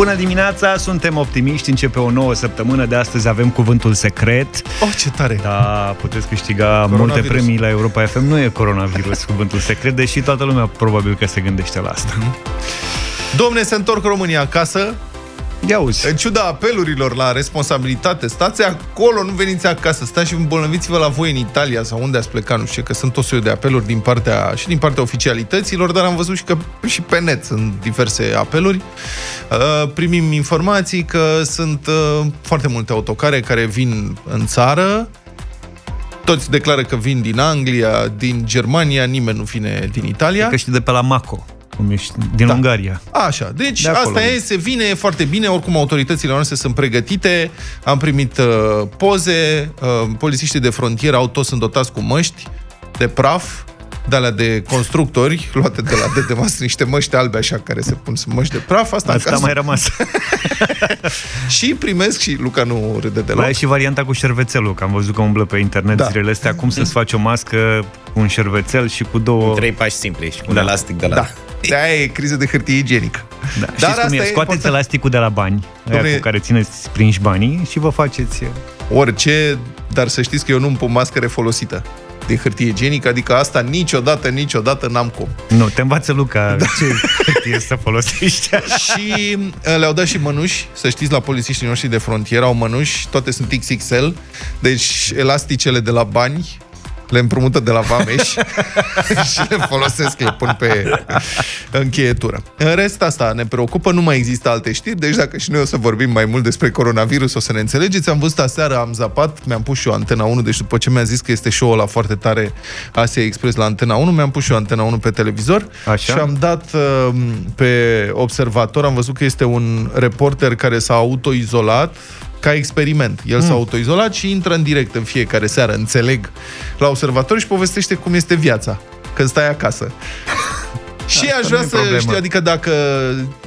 Bună dimineața, suntem optimiști, începe o nouă săptămână, de astăzi avem cuvântul secret. Oh, ce tare! Da, puteți câștiga multe premii la Europa FM. Nu e coronavirus cuvântul secret, deși toată lumea probabil că se gândește la asta. Domne, se întorc România acasă, Ia uzi. În ciuda apelurilor la responsabilitate, stați acolo, nu veniți acasă, stați și îmbolnăviți-vă la voi în Italia sau unde ați plecat, nu știu, că sunt o de apeluri din partea, și din partea oficialităților, dar am văzut și că și pe net sunt diverse apeluri. Uh, primim informații că sunt uh, foarte multe autocare care vin în țară, toți declară că vin din Anglia, din Germania, nimeni nu vine din Italia. Că și de pe la Maco cum ești, din da. Ungaria. Așa, deci de asta e, se vine e foarte bine, oricum autoritățile noastre sunt pregătite, am primit uh, poze, uh, polițiștii de frontieră au toți sunt dotați cu măști de praf, de alea de constructori, luate de la de Mas, niște măști albe așa care se pun, sunt măști de praf. Asta, asta mai rămas. și primesc și Luca nu râde deloc. Mai e și varianta cu șervețelul, că am văzut că umblă pe internet da. zilele astea, cum să-ți faci o mască cu un șervețel și cu două... Cu trei pași simpli și cu da. un elastic de la... Da. De aia e criză de hârtie igienică. Da. Dar Știți cum e? Scoateți important. elasticul de la bani, Dom'le... cu care țineți prinși banii și vă faceți... Orice, dar să știți că eu nu-mi pun mască refolosită de hârtie igienică, adică asta niciodată, niciodată n-am cum. Nu, te învață Luca da. ce hârtie să folosești. și uh, le-au dat și mănuși, să știți, la polițiștii noștri de frontieră au mănuși, toate sunt XXL, deci elasticele de la bani le împrumută de la Vameș și le folosesc, le pun pe încheietură. În rest, asta ne preocupă, nu mai există alte știri, deci dacă și noi o să vorbim mai mult despre coronavirus, o să ne înțelegeți. Am văzut aseară, am zapat, mi-am pus și o Antena 1, deci după ce mi-a zis că este show-ul la foarte tare Asia Express la Antena 1, mi-am pus și o Antena 1 pe televizor Așa? și am dat uh, pe observator, am văzut că este un reporter care s-a autoizolat ca experiment. El mm. s-a autoizolat și intră în direct în fiecare seară, înțeleg, la observator și povestește cum este viața când stai acasă. Și aș vrea să problemă. știu, adică dacă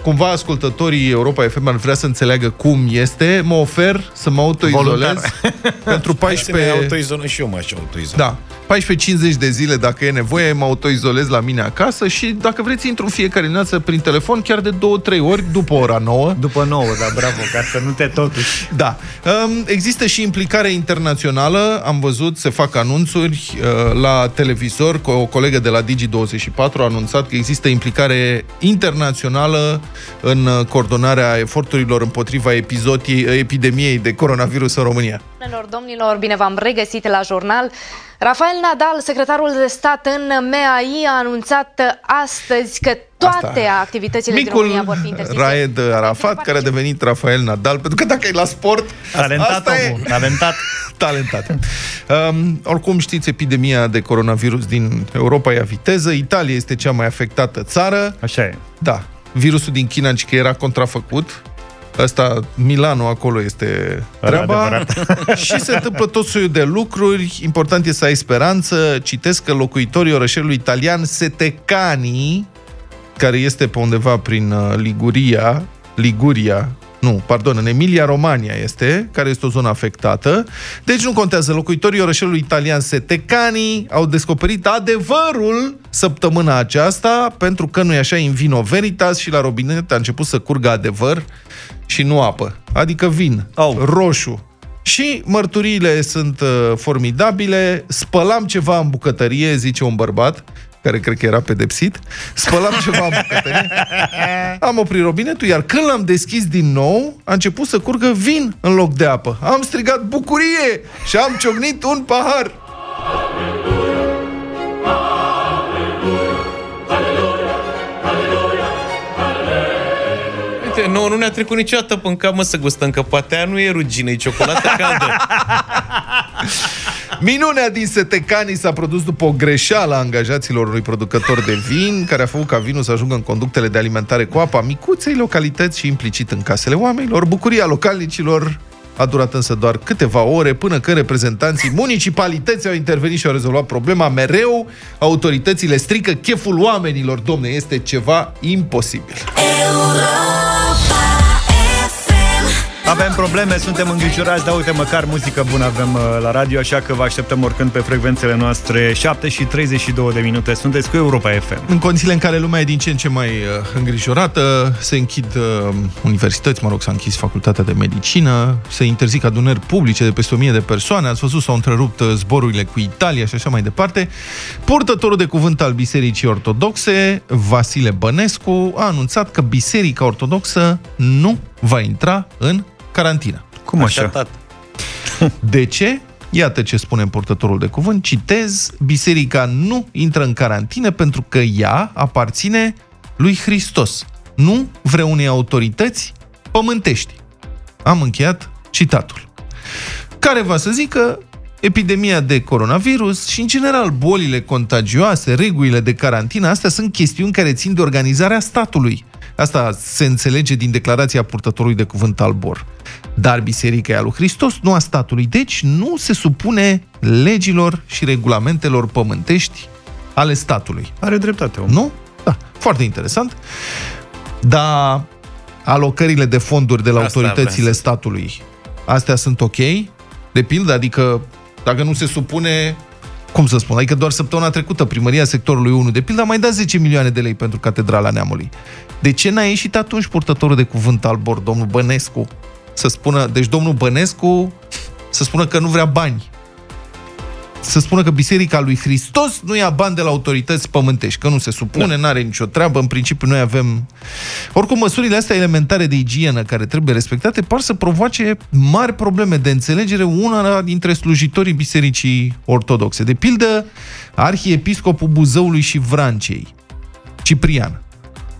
cumva ascultătorii Europa FM ar vrea să înțeleagă cum este, mă ofer să mă autoizolez pentru 14... Să autoizolăm și eu m-aș autoizola. Da. 14-50 de zile, dacă e nevoie, mă autoizolez la mine acasă și dacă vreți, intru în fiecare dimineață prin telefon, chiar de 2-3 ori, după ora 9. După 9, da, bravo, ca să nu te totuși. Da. Um, există și implicare internațională, am văzut, se fac anunțuri uh, la televizor, o colegă de la Digi24 a anunțat că există implicare internațională în coordonarea eforturilor împotriva epidemiei de coronavirus în România. Domnilor, bine v-am regăsit la jurnal. Rafael Nadal, secretarul de stat în MEAI, a anunțat astăzi că toate Asta. activitățile Micul din România vor fi interzise. Raed Arafat, care a devenit Rafael Nadal, pentru că dacă e la sport, talentat asta omul, e... talentat. talentat. Um, oricum știți, epidemia de coronavirus din Europa e a viteză, Italia este cea mai afectată țară. Așa e. Da. Virusul din China, că era contrafăcut, Asta, Milano, acolo este treaba. și se întâmplă tot soiul de lucruri. Important e să ai speranță. Citesc că locuitorii orășelului italian Setecani, care este pe undeva prin uh, Liguria, Liguria, nu, pardon, în Emilia-Romania este, care este o zonă afectată. Deci nu contează. Locuitorii orășelului italian Setecani au descoperit adevărul săptămâna aceasta, pentru că nu e așa, in vino veritas și la robinet a început să curgă adevăr și nu apă. Adică vin, oh. roșu. Și mărturiile sunt uh, formidabile. Spălam ceva în bucătărie, zice un bărbat, care cred că era pedepsit. Spălam ceva în bucătărie. Am oprit robinetul, iar când l-am deschis din nou, a început să curgă vin în loc de apă. Am strigat bucurie și am ciocnit un pahar. Nouă nu ne-a trecut niciodată până camă să gustăm, că poate aia nu e rugină, e ciocolată caldă. Minunea din Setecani s-a produs după o greșeală a angajaților unui producător de vin, care a făcut ca vinul să ajungă în conductele de alimentare cu apa micuței localități și implicit în casele oamenilor. Bucuria localnicilor a durat însă doar câteva ore până când reprezentanții municipalității au intervenit și au rezolvat problema. Mereu autoritățile strică cheful oamenilor, domne, este ceva imposibil. Europa FM Avem probleme, suntem îngrijorați, dar uite, măcar muzică bună avem uh, la radio, așa că vă așteptăm oricând pe frecvențele noastre 7 și 32 de minute. Sunteți cu Europa FM. În condițiile în care lumea e din ce în ce mai uh, îngrijorată, se închid uh, universități, mă rog, s-a închis facultatea de medicină, se interzic adunări publice de peste 1000 de persoane, ați văzut, s-au întrerupt uh, zborurile cu Italia și așa mai departe. Purtătorul de cuvânt al Bisericii Ortodoxe, Vasile Bănescu, a anunțat că Biserica Ortodoxă nu va intra în carantină. Cum așa? așa? De ce? Iată ce spune purtătorul de cuvânt, citez, biserica nu intră în carantină pentru că ea aparține lui Hristos, nu vreunei autorități pământești. Am încheiat citatul. Care va să zică epidemia de coronavirus și, în general, bolile contagioase, regulile de carantină, astea sunt chestiuni care țin de organizarea statului. Asta se înțelege din declarația purtătorului de cuvânt al Bor. Dar Biserica e a lui Hristos, nu a statului, deci nu se supune legilor și regulamentelor pământești ale statului. Are dreptate, om. Nu? Da, foarte interesant. Dar alocările de fonduri de la Asta autoritățile statului, astea sunt ok? De pildă, adică dacă nu se supune cum să spun, adică doar săptămâna trecută primăria sectorului 1 de pildă a mai dat 10 milioane de lei pentru Catedrala Neamului. De ce n-a ieșit atunci purtătorul de cuvânt al bord, domnul Bănescu, să spună, deci domnul Bănescu să spună că nu vrea bani. Să spună că Biserica lui Hristos nu ia bani de la autorități pământești, că nu se supune, da. nu are nicio treabă, în principiu noi avem... Oricum, măsurile astea elementare de igienă care trebuie respectate par să provoace mari probleme de înțelegere una dintre slujitorii Bisericii Ortodoxe. De pildă, arhiepiscopul Buzăului și Vrancei, Ciprian,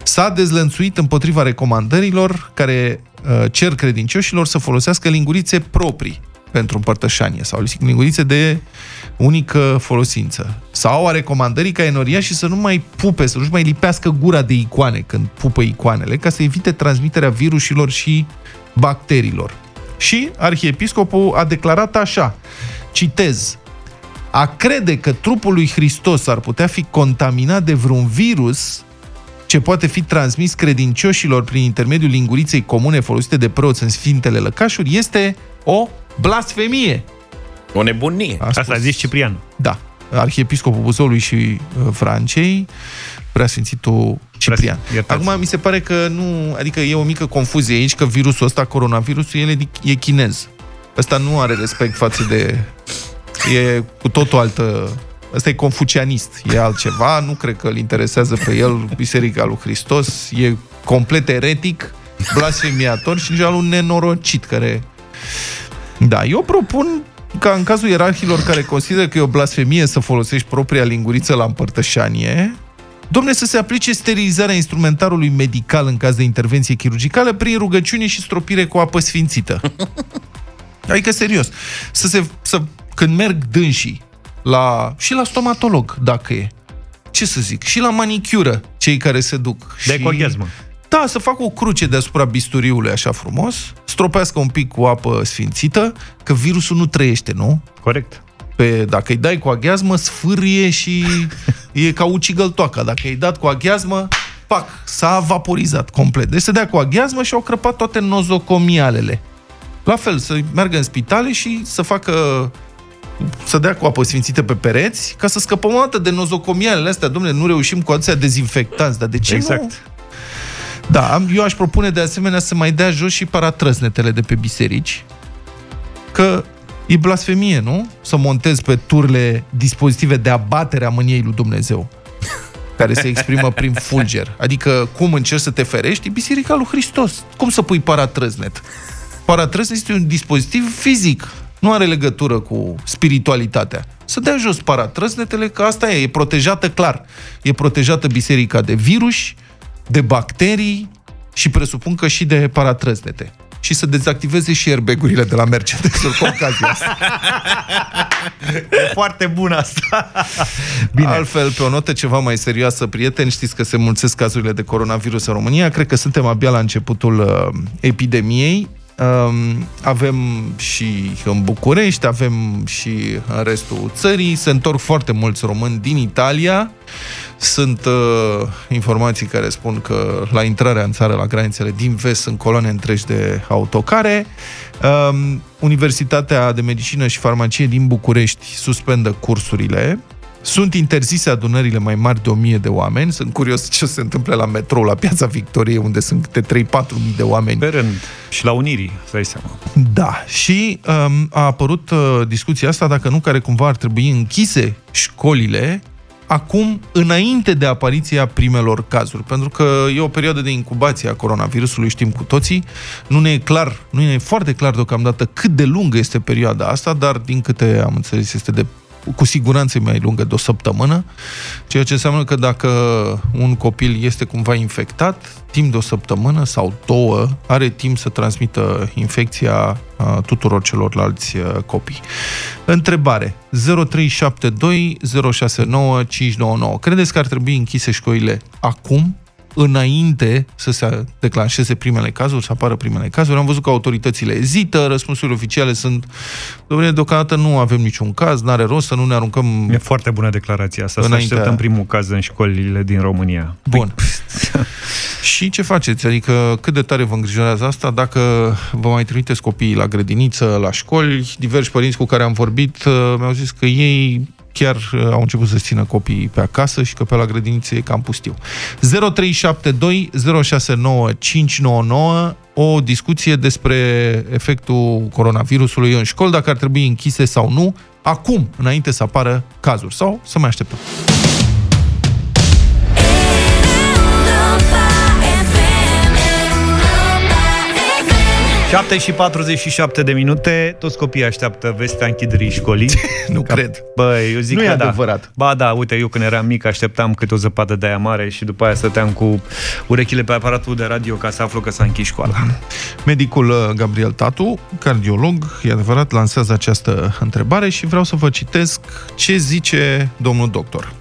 s-a dezlănțuit împotriva recomandărilor care uh, cer credincioșilor să folosească lingurițe proprii pentru împărtășanie sau lingurițe de unică folosință. Sau a recomandării ca enoria și să nu mai pupe, să nu mai lipească gura de icoane când pupă icoanele, ca să evite transmiterea virusilor și bacteriilor. Și arhiepiscopul a declarat așa, citez, a crede că trupul lui Hristos ar putea fi contaminat de vreun virus ce poate fi transmis credincioșilor prin intermediul linguriței comune folosite de preoți în Sfintele Lăcașuri este o blasfemie. O nebunie. A Asta a zis Ciprian. Da. Arhiepiscopul Buzolului și uh, Francei, preasfințitul Ciprian. Iertați. Acum mi se pare că nu, adică e o mică confuzie aici, că virusul ăsta, coronavirusul, el e, e chinez. Ăsta nu are respect față de... E cu totul altă Ăsta e confucianist, e altceva, nu cred că îl interesează pe el Biserica lui Hristos, e complet eretic, blasfemiator și în un nenorocit care... Da, eu propun ca în cazul ierarhilor care consideră că e o blasfemie să folosești propria linguriță la împărtășanie, domne să se aplice sterilizarea instrumentarului medical în caz de intervenție chirurgicală prin rugăciune și stropire cu apă sfințită. Adică, serios, să se, să, când merg dânsii la, și la stomatolog, dacă e. Ce să zic? Și la manicură, cei care se duc. De și... Da, să facă o cruce deasupra bisturiului așa frumos, stropească un pic cu apă sfințită, că virusul nu trăiește, nu? Corect. Pe, dacă îi dai cu aghiazmă, sfârie și e ca ucigăltoaca. Dacă îi dat cu aghiazmă, pac, s-a vaporizat complet. Deci se dea cu aghiazmă și au crăpat toate nozocomialele. La fel, să meargă în spitale și să facă să dea cu apă sfințită pe pereți ca să scăpăm o dată de nozocomialele astea. Domnule, nu reușim cu atâția dezinfectanți, dar de ce exact. nu? Da, eu aș propune de asemenea să mai dea jos și paratrăsnetele de pe biserici, că e blasfemie, nu? Să montezi pe turle dispozitive de abatere a mâniei lui Dumnezeu care se exprimă prin fulger. Adică cum încerci să te ferești? E Biserica lui Hristos. Cum să pui paratrăznet? Paratrăznet este un dispozitiv fizic nu are legătură cu spiritualitatea. Să dea jos paratrăsnetele, că asta e, e protejată clar. E protejată biserica de virus, de bacterii și presupun că și de paratrăsnete. Și să dezactiveze și airbagurile de la mercedes cu ocazia asta. E foarte bun asta. Bine. Altfel, pe o notă ceva mai serioasă, prieteni, știți că se mulțesc cazurile de coronavirus în România. Cred că suntem abia la începutul uh, epidemiei. Um, avem și în București, avem și în restul țării. Se întorc foarte mulți români din Italia. Sunt uh, informații care spun că la intrarea în țară, la granițele din vest, sunt coloane întregi de autocare. Um, Universitatea de Medicină și Farmacie din București suspendă cursurile sunt interzise adunările mai mari de 1000 de oameni. Sunt curios ce se întâmplă la metrou, la Piața Victoriei, unde sunt câte 3-4 mii de oameni. Pe rând. Și la Unirii, să dai seama. Da. Și um, a apărut uh, discuția asta dacă nu care cumva ar trebui închise școlile acum, înainte de apariția primelor cazuri. Pentru că e o perioadă de incubație a coronavirusului, știm cu toții. Nu ne e clar, nu ne e foarte clar deocamdată cât de lungă este perioada asta, dar din câte am înțeles este de cu siguranță mai lungă de o săptămână, ceea ce înseamnă că dacă un copil este cumva infectat, timp de o săptămână sau două, are timp să transmită infecția tuturor celorlalți copii. Întrebare 0372 069 599. Credeți că ar trebui închise școlile acum, înainte să se declanșeze primele cazuri, să apară primele cazuri. Am văzut că autoritățile ezită, răspunsurile oficiale sunt domnule, deocamdată nu avem niciun caz, n-are rost să nu ne aruncăm... E foarte bună declarația asta, înainte... să așteptăm primul caz în școlile din România. Bun. Și ce faceți? Adică cât de tare vă îngrijorează asta dacă vă mai trimiteți copiii la grădiniță, la școli? Diversi părinți cu care am vorbit uh, mi-au zis că ei chiar uh, au început să țină copiii pe acasă și că pe la grădiniță e cam pustiu. 0372 069 599 o discuție despre efectul coronavirusului în școli, dacă ar trebui închise sau nu, acum, înainte să apară cazuri, sau să mai așteptăm. 7 și 47 de minute, toți copiii așteaptă vestea închiderii școlii. nu Ca, cred. Bă, eu zic nu că e da. adevărat. Ba da, uite, eu când eram mic așteptam câte o zăpadă de aia mare și după aia stăteam cu urechile pe aparatul de radio ca să aflu că s-a închis școala. Medicul uh, Gabriel Tatu, cardiolog, e adevărat, lansează această întrebare și vreau să vă citesc ce zice domnul doctor.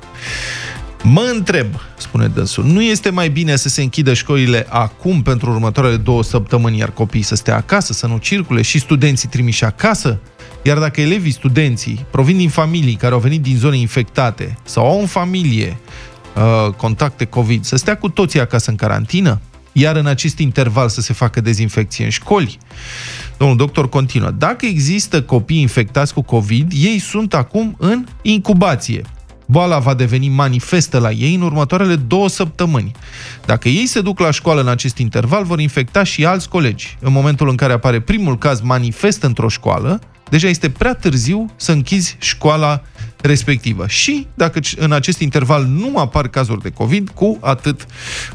Mă întreb, spune dânsul, nu este mai bine să se închidă școlile acum pentru următoarele două săptămâni, iar copiii să stea acasă, să nu circule și studenții trimiși acasă? Iar dacă elevii, studenții, provin din familii care au venit din zone infectate sau au în familie uh, contacte COVID, să stea cu toții acasă în carantină? Iar în acest interval să se facă dezinfecție în școli? Domnul doctor continuă. Dacă există copii infectați cu COVID, ei sunt acum în incubație. Boala va deveni manifestă la ei în următoarele două săptămâni. Dacă ei se duc la școală în acest interval, vor infecta și alți colegi. În momentul în care apare primul caz manifest într-o școală, deja este prea târziu să închizi școala respectivă. Și dacă în acest interval nu apar cazuri de COVID, cu atât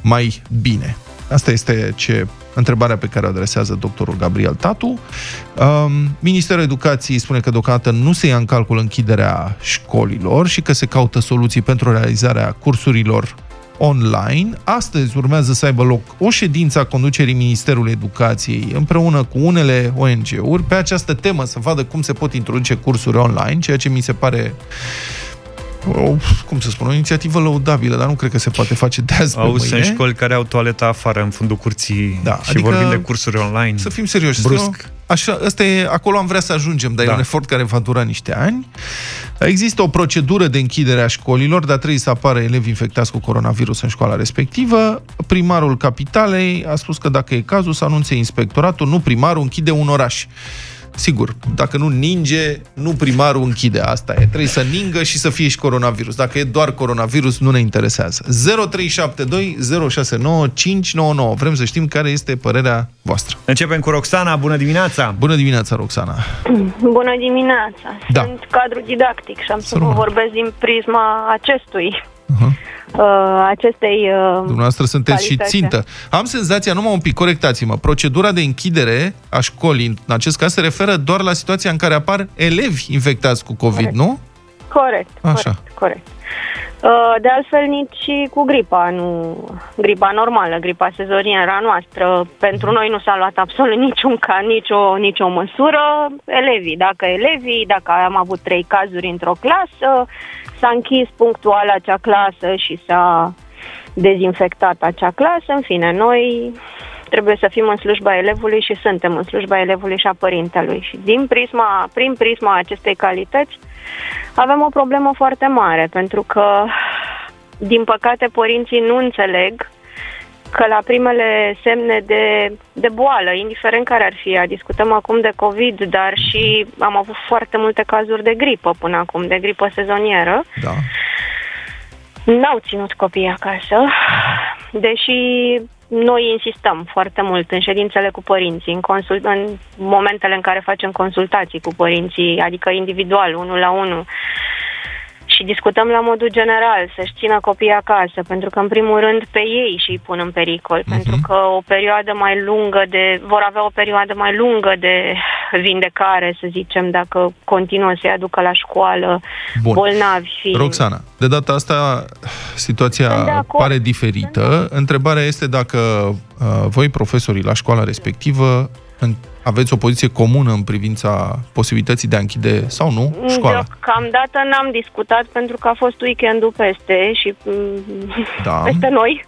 mai bine. Asta este ce întrebarea pe care o adresează doctorul Gabriel Tatu. Um, Ministerul Educației spune că deocamdată nu se ia în calcul închiderea școlilor și că se caută soluții pentru realizarea cursurilor online. Astăzi urmează să aibă loc o ședință a conducerii Ministerului Educației împreună cu unele ONG-uri pe această temă să vadă cum se pot introduce cursuri online, ceea ce mi se pare o, cum să spun, o inițiativă lăudabilă, dar nu cred că se poate face de azi Auzi, pe mâine. sunt școli care au toaleta afară, în fundul curții da, și adică vorbim de cursuri online. Să fim serioși. Brusc. Așa, asta e, acolo am vrea să ajungem, dar da. e un efort care va dura niște ani. Există o procedură de închidere a școlilor, dar trebuie să apară elevi infectați cu coronavirus în școala respectivă. Primarul capitalei a spus că dacă e cazul să anunțe inspectoratul, nu primarul închide un oraș. Sigur, dacă nu ninge, nu primarul închide. Asta e. Trebuie să ningă și să fie și coronavirus. Dacă e doar coronavirus, nu ne interesează. 0372 069 599. Vrem să știm care este părerea voastră. Începem cu Roxana. Bună dimineața! Bună dimineața, Roxana! Bună dimineața! Da. Sunt cadru didactic și am să, Să vă rămână. vorbesc din prisma acestui Uh-huh. Uh, acestei uh, Dumneavoastră sunteți și calități. țintă. Am senzația, numai un pic, corectați-mă, procedura de închidere a școlii, în acest caz, se referă doar la situația în care apar elevi infectați cu COVID, Corect. nu? Corect, Așa. corect, corect. Uh, De altfel, nici cu gripa, nu gripa normală, gripa sezonieră a noastră. Pentru noi nu s-a luat absolut niciun ca, nicio, nicio măsură. Elevii, dacă elevii, dacă am avut trei cazuri într-o clasă, s-a închis punctual acea clasă și s-a dezinfectat acea clasă. În fine, noi trebuie să fim în slujba elevului și suntem în slujba elevului și a părintelui. Și din prisma, prin prisma acestei calități avem o problemă foarte mare, pentru că, din păcate, părinții nu înțeleg că la primele semne de, de boală, indiferent care ar fi, discutăm acum de COVID, dar și am avut foarte multe cazuri de gripă până acum, de gripă sezonieră. Da. N-au ținut copiii acasă, deși noi insistăm foarte mult în ședințele cu părinții, în, consult- în momentele în care facem consultații cu părinții, adică individual, unul la unul și discutăm la modul general, să-și țină copiii acasă, pentru că, în primul rând, pe ei și îi pun în pericol, uh-huh. pentru că o perioadă mai lungă de, vor avea o perioadă mai lungă de vindecare, să zicem, dacă continuă să-i aducă la școală Bun. bolnavi. Și... Roxana, de data asta situația pare diferită. Întrebarea este dacă uh, voi, profesorii la școala respectivă, în aveți o poziție comună în privința posibilității de a închide sau nu școala? Deocamdată n-am discutat pentru că a fost weekendul peste și da. peste noi.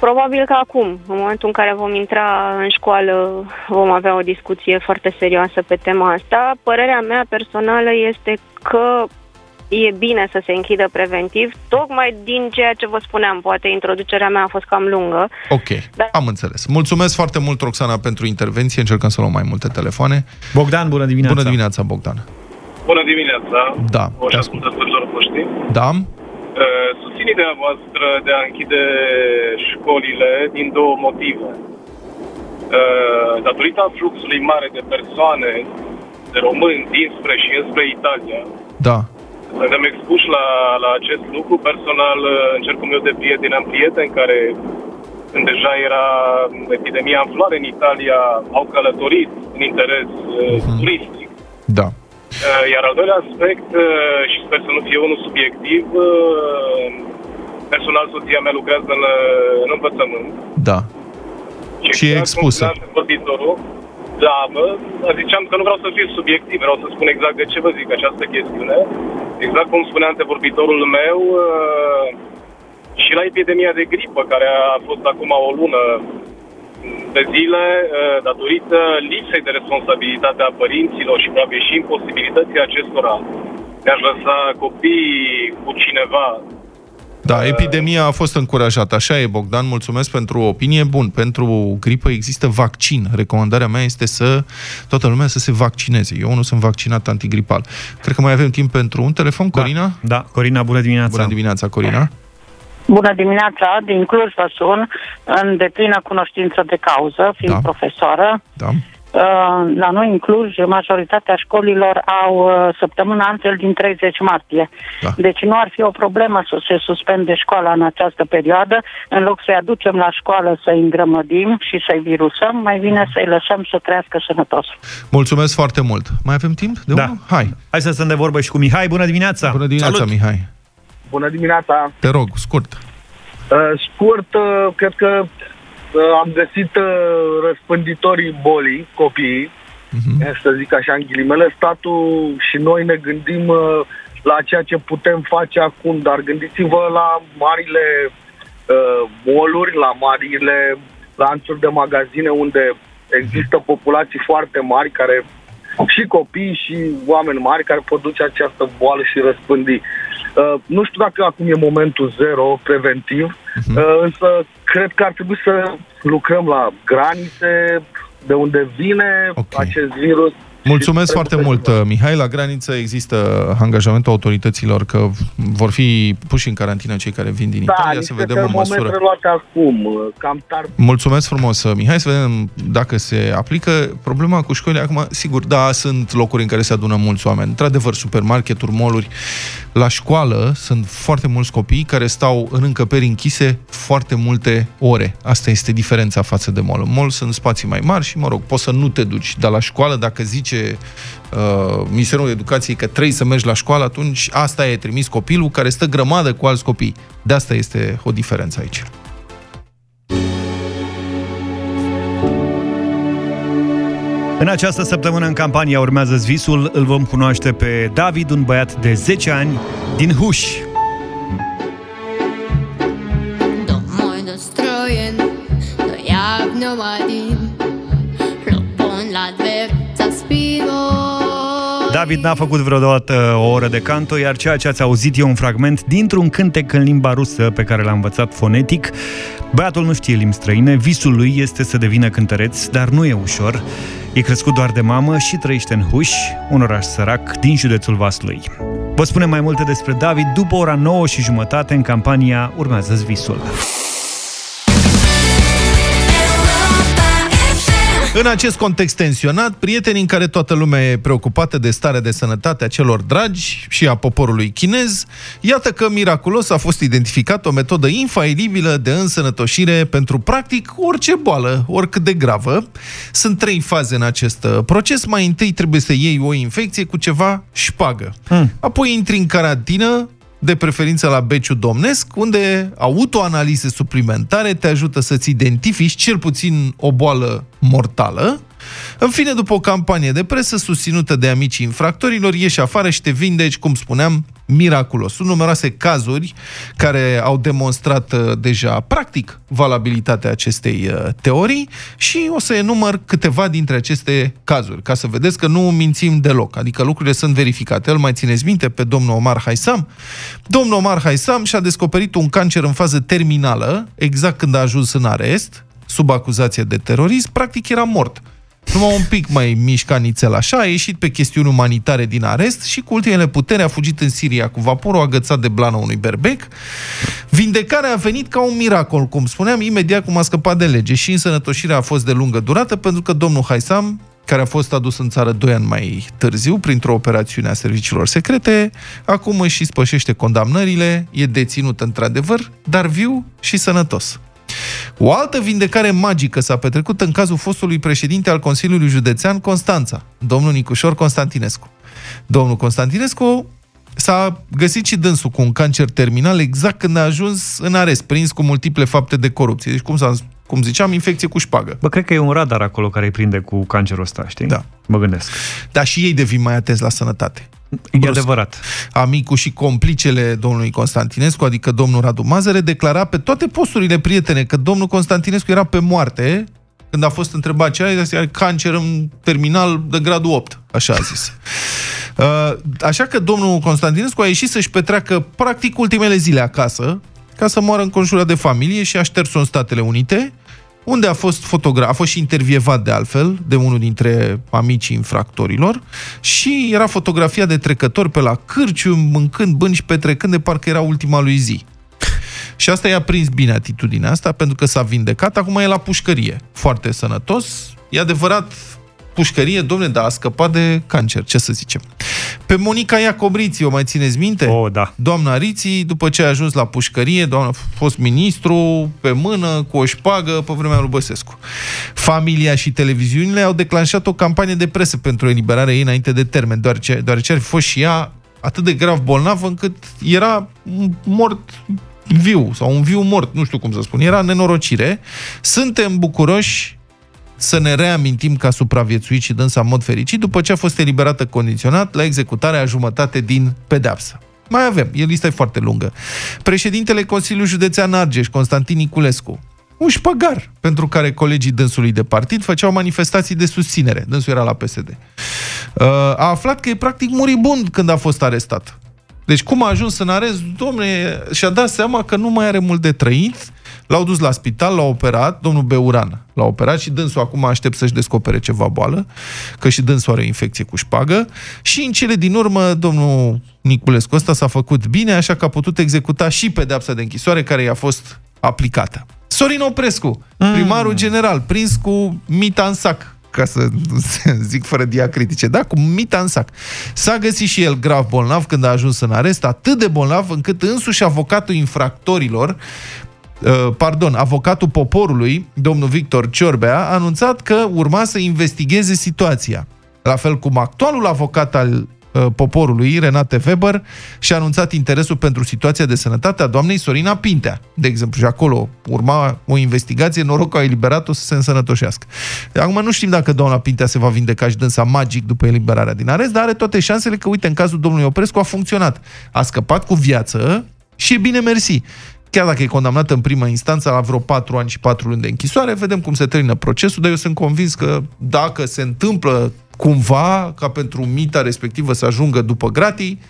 Probabil că acum, în momentul în care vom intra în școală, vom avea o discuție foarte serioasă pe tema asta. Părerea mea personală este că e bine să se închidă preventiv, tocmai din ceea ce vă spuneam, poate introducerea mea a fost cam lungă. Ok, dar... am înțeles. Mulțumesc foarte mult, Roxana, pentru intervenție, încercăm să luăm mai multe telefoane. Bogdan, bună dimineața! Bună dimineața, Bogdan! Bună dimineața! Da. Și ascultătorilor voștri. Da. Uh, susțin ideea voastră de a închide școlile din două motive. Uh, datorită fluxului mare de persoane, de români dinspre și înspre Italia, da. Suntem expuși la, la acest lucru. Personal, în cercul meu de prieteni, am prieteni care, când deja era epidemia în floare în Italia, au călătorit în interes uh-huh. turistic. Da. Uh, iar al doilea aspect, uh, și sper să nu fie unul subiectiv, uh, personal soția mea lucrează în, în învățământ. Da. Și, și e expusă. Vorbitorul, da, bă, ziceam că nu vreau să fiu subiectiv, vreau să spun exact de ce vă zic această chestiune. Exact cum spunea antevorbitorul meu, uh, și la epidemia de gripă, care a fost acum o lună de zile, uh, datorită lipsei de responsabilitate a părinților și probabil și imposibilității acestora de a lăsa copiii cu cineva da, epidemia a fost încurajată. Așa e, Bogdan, mulțumesc pentru opinie. Bun, pentru gripă există vaccin. Recomandarea mea este să toată lumea să se vaccineze. Eu nu sunt vaccinat antigripal. Cred că mai avem timp pentru un telefon, da, Corina? Da, Corina, bună dimineața. Bună dimineața, Corina. Bună dimineața, din Cluj vă sun, în deplină cunoștință de cauză, fiind da. profesoară. Da. Uh, la noi în Cluj, majoritatea școlilor au uh, săptămâna antel din 30 martie. Da. Deci nu ar fi o problemă să se suspende școala în această perioadă. În loc să-i aducem la școală să-i îngrămădim și să-i virusăm, mai bine să-i lăsăm să trăiască sănătos. Mulțumesc foarte mult. Mai avem timp de da. unul? Hai. Hai să stăm de vorbă și cu Mihai. Bună dimineața! Bună dimineața, Salut. Mihai. Bună dimineața! Te rog, scurt. Uh, scurt, uh, cred că am găsit uh, răspânditorii bolii, copiii, uh-huh. să zic așa în ghilimele, statul și noi ne gândim uh, la ceea ce putem face acum, dar gândiți-vă la marile uh, moluri, la marile lanțuri de magazine unde există populații foarte mari care și copii și oameni mari care pot duce această boală și răspândi. Uh, nu știu dacă acum e momentul zero preventiv, uh-huh. uh, însă cred că ar trebui să lucrăm la granițe de unde vine okay. acest virus Mulțumesc foarte mult, Mihai. La graniță există angajamentul autorităților că vor fi puși în carantină cei care vin din da, Italia, să vedem o măsură. luate acum, cam tar... Mulțumesc frumos, Mihai, să vedem dacă se aplică. Problema cu școlile acum, sigur, da, sunt locuri în care se adună mulți oameni. Într-adevăr, supermarketuri, moluri. La școală sunt foarte mulți copii care stau în încăperi închise foarte multe ore. Asta este diferența față de mall. În mall sunt spații mai mari și, mă rog, poți să nu te duci. Dar la școală, dacă zice zice uh, Ministerul Educației că trebuie să mergi la școală, atunci asta e trimis copilul care stă grămadă cu alți copii. De asta este o diferență aici. În această săptămână în campania urmează Zvisul, îl vom cunoaște pe David, un băiat de 10 ani din Huș. no omadim Lo David n-a făcut vreodată o oră de canto, iar ceea ce ați auzit e un fragment dintr-un cântec în limba rusă pe care l-a învățat fonetic. Băiatul nu știe limbi străine, visul lui este să devină cântăreț, dar nu e ușor. E crescut doar de mamă și trăiește în Huș, un oraș sărac din județul Vaslui. Vă spunem mai multe despre David după ora 9 și jumătate în campania Urmează-ți visul. În acest context tensionat, prietenii în care toată lumea e preocupată de starea de sănătate a celor dragi și a poporului chinez, iată că miraculos a fost identificat o metodă infailibilă de însănătoșire pentru practic orice boală, oricât de gravă. Sunt trei faze în acest uh, proces. Mai întâi trebuie să iei o infecție cu ceva șpagă. Hmm. Apoi intri în carantină, de preferință la Beciu Domnesc, unde autoanalize suplimentare te ajută să-ți identifici cel puțin o boală mortală. În fine, după o campanie de presă susținută de amicii infractorilor, ieși afară și te vindeci, cum spuneam, miraculos. Sunt numeroase cazuri care au demonstrat uh, deja practic valabilitatea acestei uh, teorii și o să enumăr câteva dintre aceste cazuri, ca să vedeți că nu mințim deloc, adică lucrurile sunt verificate. El mai țineți minte pe domnul Omar Haisam? Domnul Omar Haisam și-a descoperit un cancer în fază terminală, exact când a ajuns în arest, sub acuzație de terorism, practic era mort numai un pic mai mișca nițel așa, a ieșit pe chestiuni umanitare din arest și cu ultimele putere a fugit în Siria cu vaporul agățat de blană unui berbec. Vindecarea a venit ca un miracol, cum spuneam, imediat cum a scăpat de lege și însănătoșirea a fost de lungă durată pentru că domnul Haisam care a fost adus în țară doi ani mai târziu printr-o operațiune a serviciilor secrete, acum își spășește condamnările, e deținut într-adevăr, dar viu și sănătos. O altă vindecare magică s-a petrecut în cazul fostului președinte al Consiliului Județean Constanța, domnul Nicușor Constantinescu. Domnul Constantinescu s-a găsit și dânsul cu un cancer terminal exact când a ajuns în arest, prins cu multiple fapte de corupție. Deci, cum, s-a, cum ziceam, infecție cu șpagă. Bă, cred că e un radar acolo care îi prinde cu cancerul ăsta, știi? Da. Mă gândesc. Dar și ei devin mai atenți la sănătate. E Brusc. adevărat. Amicul și complicele domnului Constantinescu, adică domnul Radu Mazăre, declara pe toate posturile prietene că domnul Constantinescu era pe moarte când a fost întrebat ce are, cancer în terminal de gradul 8, așa a zis. Uh, așa că domnul Constantinescu a ieșit să-și petreacă practic ultimele zile acasă, ca să moară conjurat de familie și a șters-o în Statele Unite, unde a fost fotograf, a fost și intervievat de altfel de unul dintre amicii infractorilor și era fotografia de trecător pe la cârciu, mâncând bâni și petrecând de parcă era ultima lui zi. Și asta i-a prins bine atitudinea asta, pentru că s-a vindecat, acum e la pușcărie. Foarte sănătos. E adevărat, pușcărie, domne, dar a scăpat de cancer, ce să zicem. Pe Monica Iacobriții, o mai țineți minte? Oh, da. Doamna Riții, după ce a ajuns la pușcărie, doamna a fost ministru, pe mână, cu o șpagă, pe vremea lui Băsescu. Familia și televiziunile au declanșat o campanie de presă pentru eliberarea ei înainte de termen, deoarece, deoarece ar fi fost și ea atât de grav bolnavă încât era mort viu, sau un viu mort, nu știu cum să spun, era nenorocire. Suntem bucuroși să ne reamintim că a supraviețuit și dânsa în mod fericit după ce a fost eliberată condiționat la executarea a jumătate din pedeapsă. Mai avem, e lista e foarte lungă. Președintele Consiliului Județean Argeș, Constantin Niculescu, un șpăgar pentru care colegii dânsului de partid făceau manifestații de susținere. Dânsul era la PSD. Uh, a aflat că e practic muribund când a fost arestat. Deci cum a ajuns în arest, domne, și-a dat seama că nu mai are mult de trăit, L-au dus la spital, l-au operat, domnul Beuran l-a operat și dânsul acum aștept să-și descopere ceva boală, că și dânsul are o infecție cu șpagă. Și în cele din urmă, domnul Niculescu ăsta s-a făcut bine, așa că a putut executa și pedeapsa de închisoare care i-a fost aplicată. Sorin Oprescu, mm. primarul mm. general, prins cu mita în sac, ca să zic fără diacritice, da? Cu mita în sac. S-a găsit și el grav bolnav când a ajuns în arest, atât de bolnav încât însuși avocatul infractorilor Uh, pardon, avocatul poporului, domnul Victor Ciorbea, a anunțat că urma să investigheze situația. La fel cum actualul avocat al uh, poporului, Renate Weber, și-a anunțat interesul pentru situația de sănătate a doamnei Sorina Pintea. De exemplu, și acolo urma o investigație, noroc că a eliberat-o să se însănătoșească. Acum nu știm dacă doamna Pintea se va vindeca și dânsa magic după eliberarea din arest, dar are toate șansele că, uite, în cazul domnului Oprescu a funcționat. A scăpat cu viață și e bine mersi. Chiar dacă e condamnată în prima instanță la vreo 4 ani și 4 luni de închisoare, vedem cum se termină procesul, dar eu sunt convins că dacă se întâmplă cumva ca pentru mita respectivă să ajungă după gratii,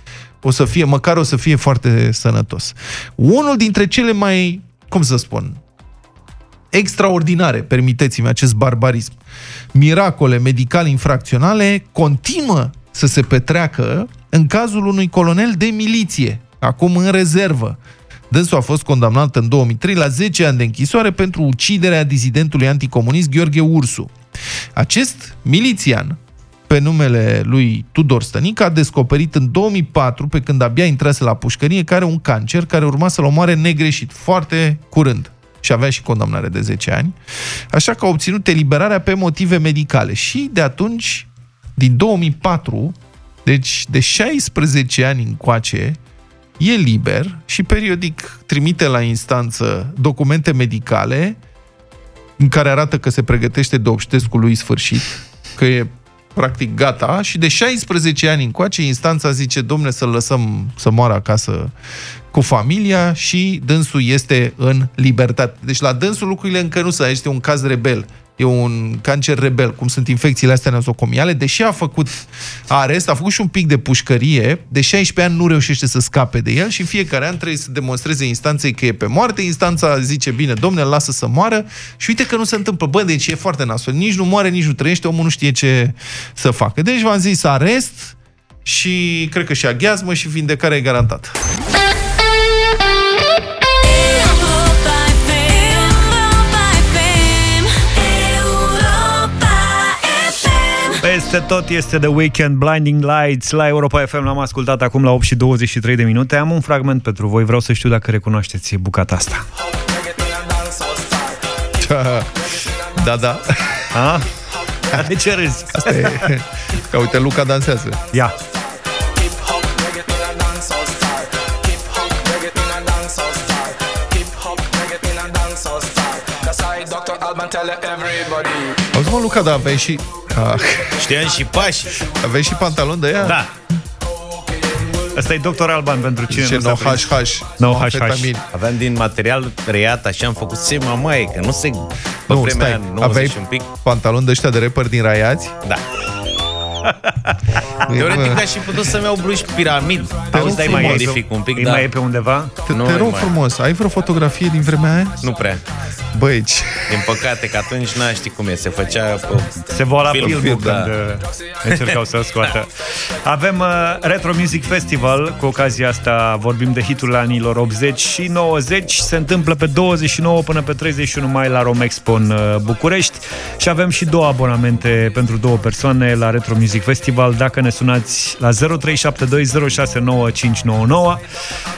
o să fie, măcar o să fie foarte sănătos. Unul dintre cele mai, cum să spun, extraordinare, permiteți-mi acest barbarism, miracole medicale infracționale continuă să se petreacă în cazul unui colonel de miliție, acum în rezervă. Dânsul a fost condamnat în 2003 la 10 ani de închisoare pentru uciderea dizidentului anticomunist Gheorghe Ursu. Acest milițian, pe numele lui Tudor Stănic, a descoperit în 2004, pe când abia intrase la pușcărie, care are un cancer care urma să-l omoare negreșit, foarte curând și avea și condamnare de 10 ani, așa că a obținut eliberarea pe motive medicale. Și de atunci, din 2004, deci de 16 ani încoace, e liber și periodic trimite la instanță documente medicale în care arată că se pregătește de obștescul lui sfârșit, că e practic gata și de 16 ani încoace instanța zice, domne, să-l lăsăm să moară acasă cu familia și dânsul este în libertate. Deci la dânsul lucrurile încă nu sunt, este un caz rebel. E un cancer rebel, cum sunt infecțiile astea nozocomiale, deși a făcut arest, a făcut și un pic de pușcărie, de 16 ani nu reușește să scape de el și în fiecare an trebuie să demonstreze instanței că e pe moarte. Instanța zice, bine, domne, lasă să moară și uite că nu se întâmplă. Bă, deci e foarte nasol. Nici nu moare, nici nu trăiește, omul nu știe ce să facă. Deci v-am zis arest și cred că și aghiazmă și vindecare e garantată. Peste tot este The Weekend Blinding Lights la Europa FM. L-am ascultat acum la 8 și 23 de minute. Am un fragment pentru voi. Vreau să știu dacă recunoașteți bucata asta. Da, da. A? De ce râzi? Asta e... Ca uite, Luca dansează. Ia. Auzi mă, Luca, da, aveai și... Ah, Știam și pași. aveai și pantalon de ea? Da. Asta e Dr. Alban pentru cine Ce nu no s-a prins. HH. No HH. amfetamin. Aveam din material reiat, așa am făcut sema mai, că nu se... Pe Nu, vremea stai, 90 aveai și un pic. pantalon de ăștia de rapper din Raiați? Da. Teoretic aș fi putut să-mi iau bluși piramid. Te Auzi, rog dai mai frumos. erific un pic, Îi da. mai e pe undeva? Te, Nu, te nu rog mai. frumos, ai vreo fotografie din vremea aia? Nu prea. Băi, ce- Din păcate, că atunci n ști cum e. Se făcea pe Se vola Film, filmul film, când da. uh, încercau să scoată. Avem uh, Retro Music Festival, cu ocazia asta vorbim de hiturile anilor 80 și 90. Se întâmplă pe 29 până pe 31 mai la Romexpo în uh, București și avem și două abonamente pentru două persoane la Retro Music Festival. Dacă ne sunați la 0372069599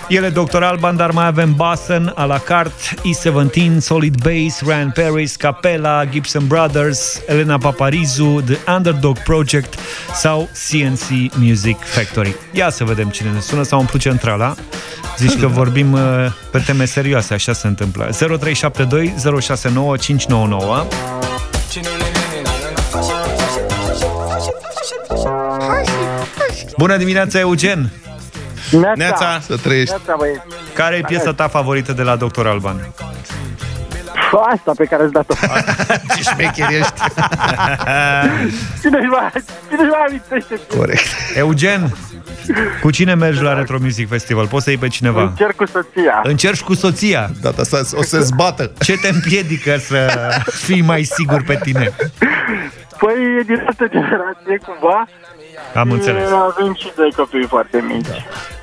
ele Dr. Alban, dar mai avem Basson, a la carte, E17, Solid Bass, Ryan Paris, Capella, Gibson Brothers, Elena Paparizu, The Underdog Project sau CNC Music Factory. Ia să vedem cine ne sună, s-a umplut centrala. Zici că vorbim uh, pe teme serioase, așa se întâmplă. 0372 069 599 Bună dimineața, Eugen! Neața. să trăiești. Care e piesa ta favorită de la Dr. Alban? Asta pe care ați dat-o. Ce șmecher ești. Cine își mai, cine își mai amintește? Corect. Eugen, cu cine mergi la Retro Music Festival? Poți să iei pe cineva? Încerc cu soția. Încerci cu soția. Data asta o să zbată. Ce te împiedică să fii mai sigur pe tine? Păi e din altă generație cumva. Am înțeles. E, Avem și doi copii foarte mici.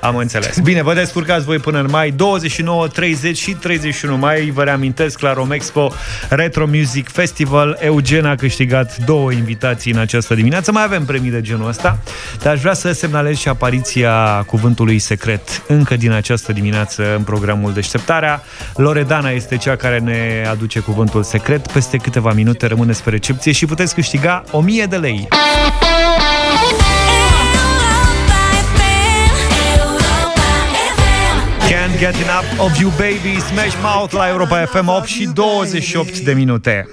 Am înțeles. Bine, vă descurcați voi până în mai. 29, 30 și 31 mai. Vă reamintesc la Romexpo Retro Music Festival. Eugen a câștigat două invitații în această dimineață. Mai avem premii de genul ăsta. Dar aș vrea să semnalez și apariția cuvântului secret încă din această dimineață în programul Deșteptarea. Loredana este cea care ne aduce cuvântul secret. Peste câteva minute rămâneți pe recepție și puteți câștiga 1000 de lei. Can't get enough of you baby Smash Mouth la Europa FM 8 și 28 de minute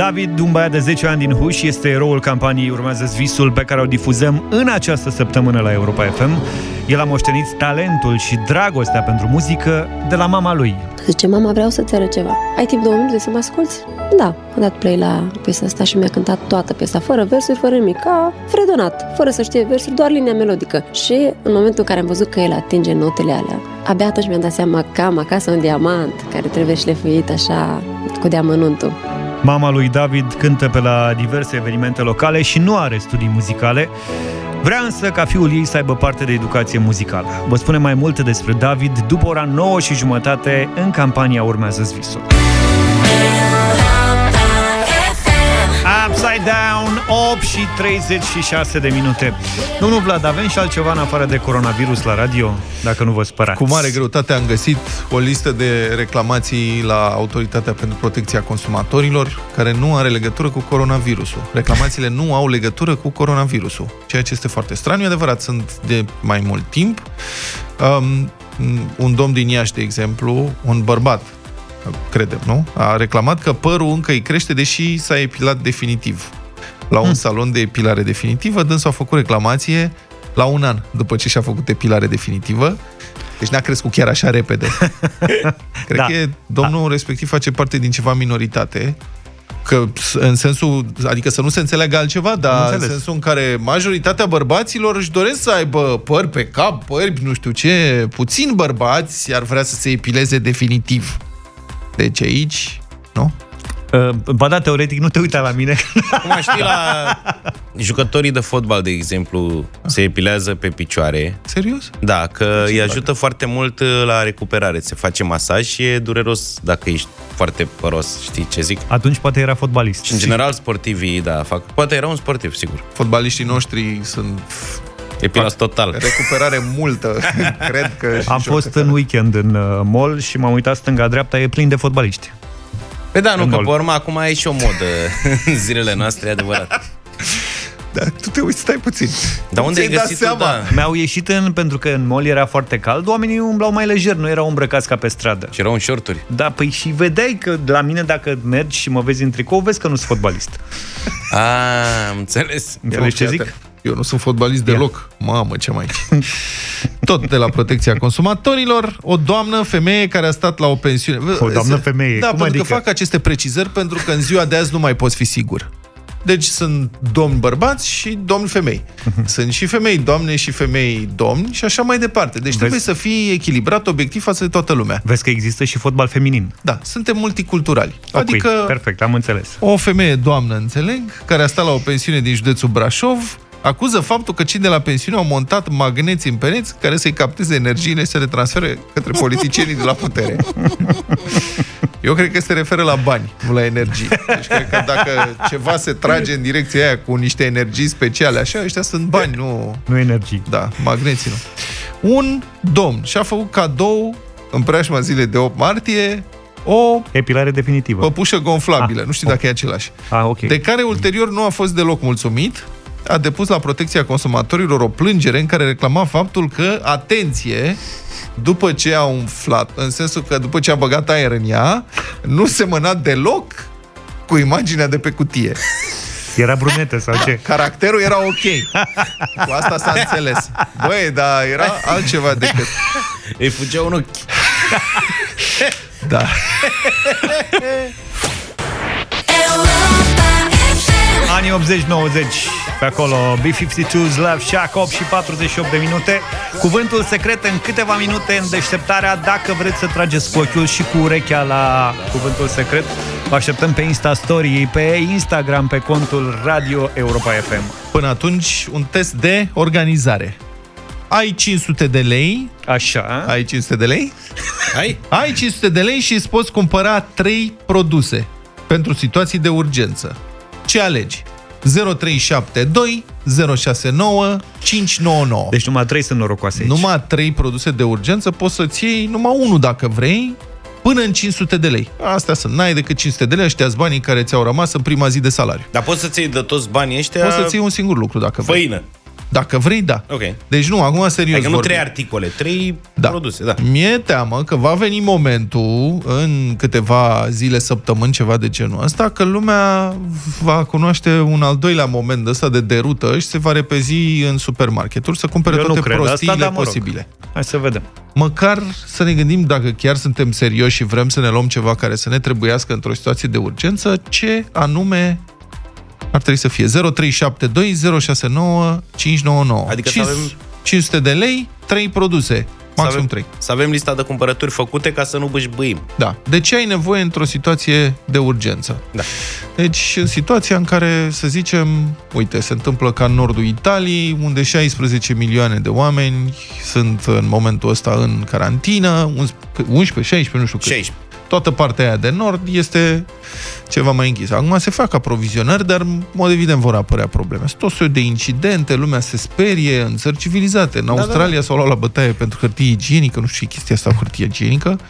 David, un băiat de 10 ani din Huș, este eroul campaniei Urmează Visul pe care o difuzăm în această săptămână la Europa FM. El a moștenit talentul și dragostea pentru muzică de la mama lui. Zice, mama, vreau să-ți arăt ceva. Ai timp două minute să mă asculți? Da. Am dat play la piesa asta și mi-a cântat toată piesa, fără versuri, fără nimic, ca fredonat, fără să știe versuri, doar linia melodică. Și în momentul în care am văzut că el atinge notele alea, abia atunci mi-am dat seama că am acasă un diamant care trebuie șlefuit așa cu diamănuntul. Mama lui David cântă pe la diverse evenimente locale și nu are studii muzicale. Vrea însă ca fiul ei să aibă parte de educație muzicală. Vă spune mai multe despre David după ora 9 și jumătate în campania Urmează Visul. Upside Down, 8 și 36 de minute. Domnul Vlad, avem și altceva în afară de coronavirus la radio, dacă nu vă spărați. Cu mare greutate am găsit o listă de reclamații la Autoritatea pentru Protecția Consumatorilor, care nu are legătură cu coronavirusul. Reclamațiile nu au legătură cu coronavirusul, ceea ce este foarte straniu. adevărat, sunt de mai mult timp. Um, un domn din Iași, de exemplu, un bărbat credem, nu? A reclamat că părul încă îi crește, deși s-a epilat definitiv. La un hmm. salon de epilare definitivă, dânsul a făcut reclamație la un an după ce și-a făcut epilare definitivă. Deci n-a crescut chiar așa repede. Cred da. că domnul da. respectiv face parte din ceva minoritate, că în sensul, adică să nu se înțeleagă altceva, dar în sensul în care majoritatea bărbaților își doresc să aibă păr pe cap, păr, nu știu ce, puțin bărbați ar vrea să se epileze definitiv. Deci aici, nu? Uh, ba da, teoretic, nu te uita la mine. Cum știi, la jucătorii de fotbal, de exemplu, se epilează pe picioare. Serios? Da, că îi ajută foarte mult uh, la recuperare. Se face masaj și e dureros dacă ești foarte păros, știi ce zic? Atunci poate era fotbalist. Și în general sportivii, da, fac. Poate era un sportiv, sigur. Fotbaliștii noștri sunt Epilas total. Recuperare multă, cred că... Am fost în weekend în uh, mall și m-am uitat stânga-dreapta, e plin de fotbaliști. Pe da, nu, că pe urmă acum e și o modă în zilele noastre, adevărat. Da, tu te uiți, stai puțin. Dar unde ai găsit seama? Da. Mi-au ieșit în, pentru că în mall era foarte cald, oamenii umblau mai lejer, nu erau îmbrăcați ca pe stradă. Și erau în shorturi. Da, păi și vedeai că la mine dacă mergi și mă vezi în tricou, vezi că nu sunt fotbalist. Ah, am înțeles. Înțelegi ce zic? Eu nu sunt fotbalist Ia. deloc. Mamă, ce mai Tot de la protecția consumatorilor, o doamnă femeie care a stat la o pensiune. O doamnă femeie? Da, Cum pentru adică? că fac aceste precizări pentru că în ziua de azi nu mai poți fi sigur. Deci sunt domni bărbați și domni femei. Uh-huh. Sunt și femei doamne și femei domni și așa mai departe. Deci Vezi? trebuie să fii echilibrat, obiectiv față de toată lumea. Vezi că există și fotbal feminin. Da, suntem multiculturali. Okay, adică perfect, am înțeles. O femeie doamnă, înțeleg, care a stat la o pensiune din județul Brașov, acuză faptul că cei de la pensiune au montat magneți în pereți care să-i capteze energiile și să le transfere către politicienii de la putere. Eu cred că se referă la bani, nu la energie. Deci cred că dacă ceva se trage în direcția aia cu niște energii speciale, așa, ăștia sunt bani, nu... Nu energii. Da, magneții nu. Un domn și-a făcut cadou în preajma zilei de 8 martie o epilare definitivă. Păpușă gonflabilă, ah, nu știu dacă e același. Ah, okay. De care ulterior nu a fost deloc mulțumit a depus la protecția consumatorilor o plângere în care reclama faptul că, atenție, după ce a umflat, în sensul că după ce a băgat aer în ea, nu semăna deloc cu imaginea de pe cutie. Era brunetă sau ce? Caracterul era ok. Cu asta s-a înțeles. Băi, dar era altceva decât... Îi fugea un ochi. Da. Anii 80-90, pe acolo B-52's Love Shack, 8 și 48 de minute. Cuvântul secret în câteva minute în deșteptarea, dacă vreți să trageți cu ochiul și cu urechea la cuvântul secret. Vă așteptăm pe Insta Story, pe Instagram, pe contul Radio Europa FM. Până atunci, un test de organizare. Ai 500 de lei. Așa. Ai 500 de lei? Ai? Ai 500 de lei și îți poți cumpăra 3 produse pentru situații de urgență. Ce alegi? 0372 069 599. Deci numai trei sunt norocoase aici. Numai trei produse de urgență, poți să-ți iei numai unul dacă vrei, până în 500 de lei. Astea sunt, n-ai decât 500 de lei, ăștia banii care ți-au rămas în prima zi de salariu. Dar poți să-ți iei de toți banii ăștia... Poți să-ți iei un singur lucru dacă vrei. Făină. Dacă vrei, da. Ok. Deci nu, acum serios Adică nu vorbim. trei articole, trei Da. produse, da. Mi-e teamă că va veni momentul, în câteva zile, săptămâni, ceva de genul ăsta, că lumea va cunoaște un al doilea moment ăsta de derută și se va repezi în supermarketuri să cumpere Eu nu toate cred asta, prostiile dar mă rog. posibile. Hai să vedem. Măcar să ne gândim dacă chiar suntem serioși și vrem să ne luăm ceva care să ne trebuiască într-o situație de urgență, ce anume ar trebui să fie 0372 069 599. Adică să avem- 500 de lei, 3 produse, maxim să avem, 3. Să avem lista de cumpărături făcute ca să nu bâșbâim. Da. De ce ai nevoie într-o situație de urgență? Da. Deci, în situația în care, să zicem, uite, se întâmplă ca în nordul Italiei, unde 16 milioane de oameni sunt în momentul ăsta în carantină, 11, 16, nu știu cât. 16. Toată partea aia de nord este ceva mai închisă. Acum se fac aprovizionări, dar, în mod evident, vor apărea probleme. Sunt tot soiul de incidente, lumea se sperie în țări civilizate. În Australia s-au luat la bătaie pentru hârtie igienică, nu știu ce e chestia asta cu hârtie igienică.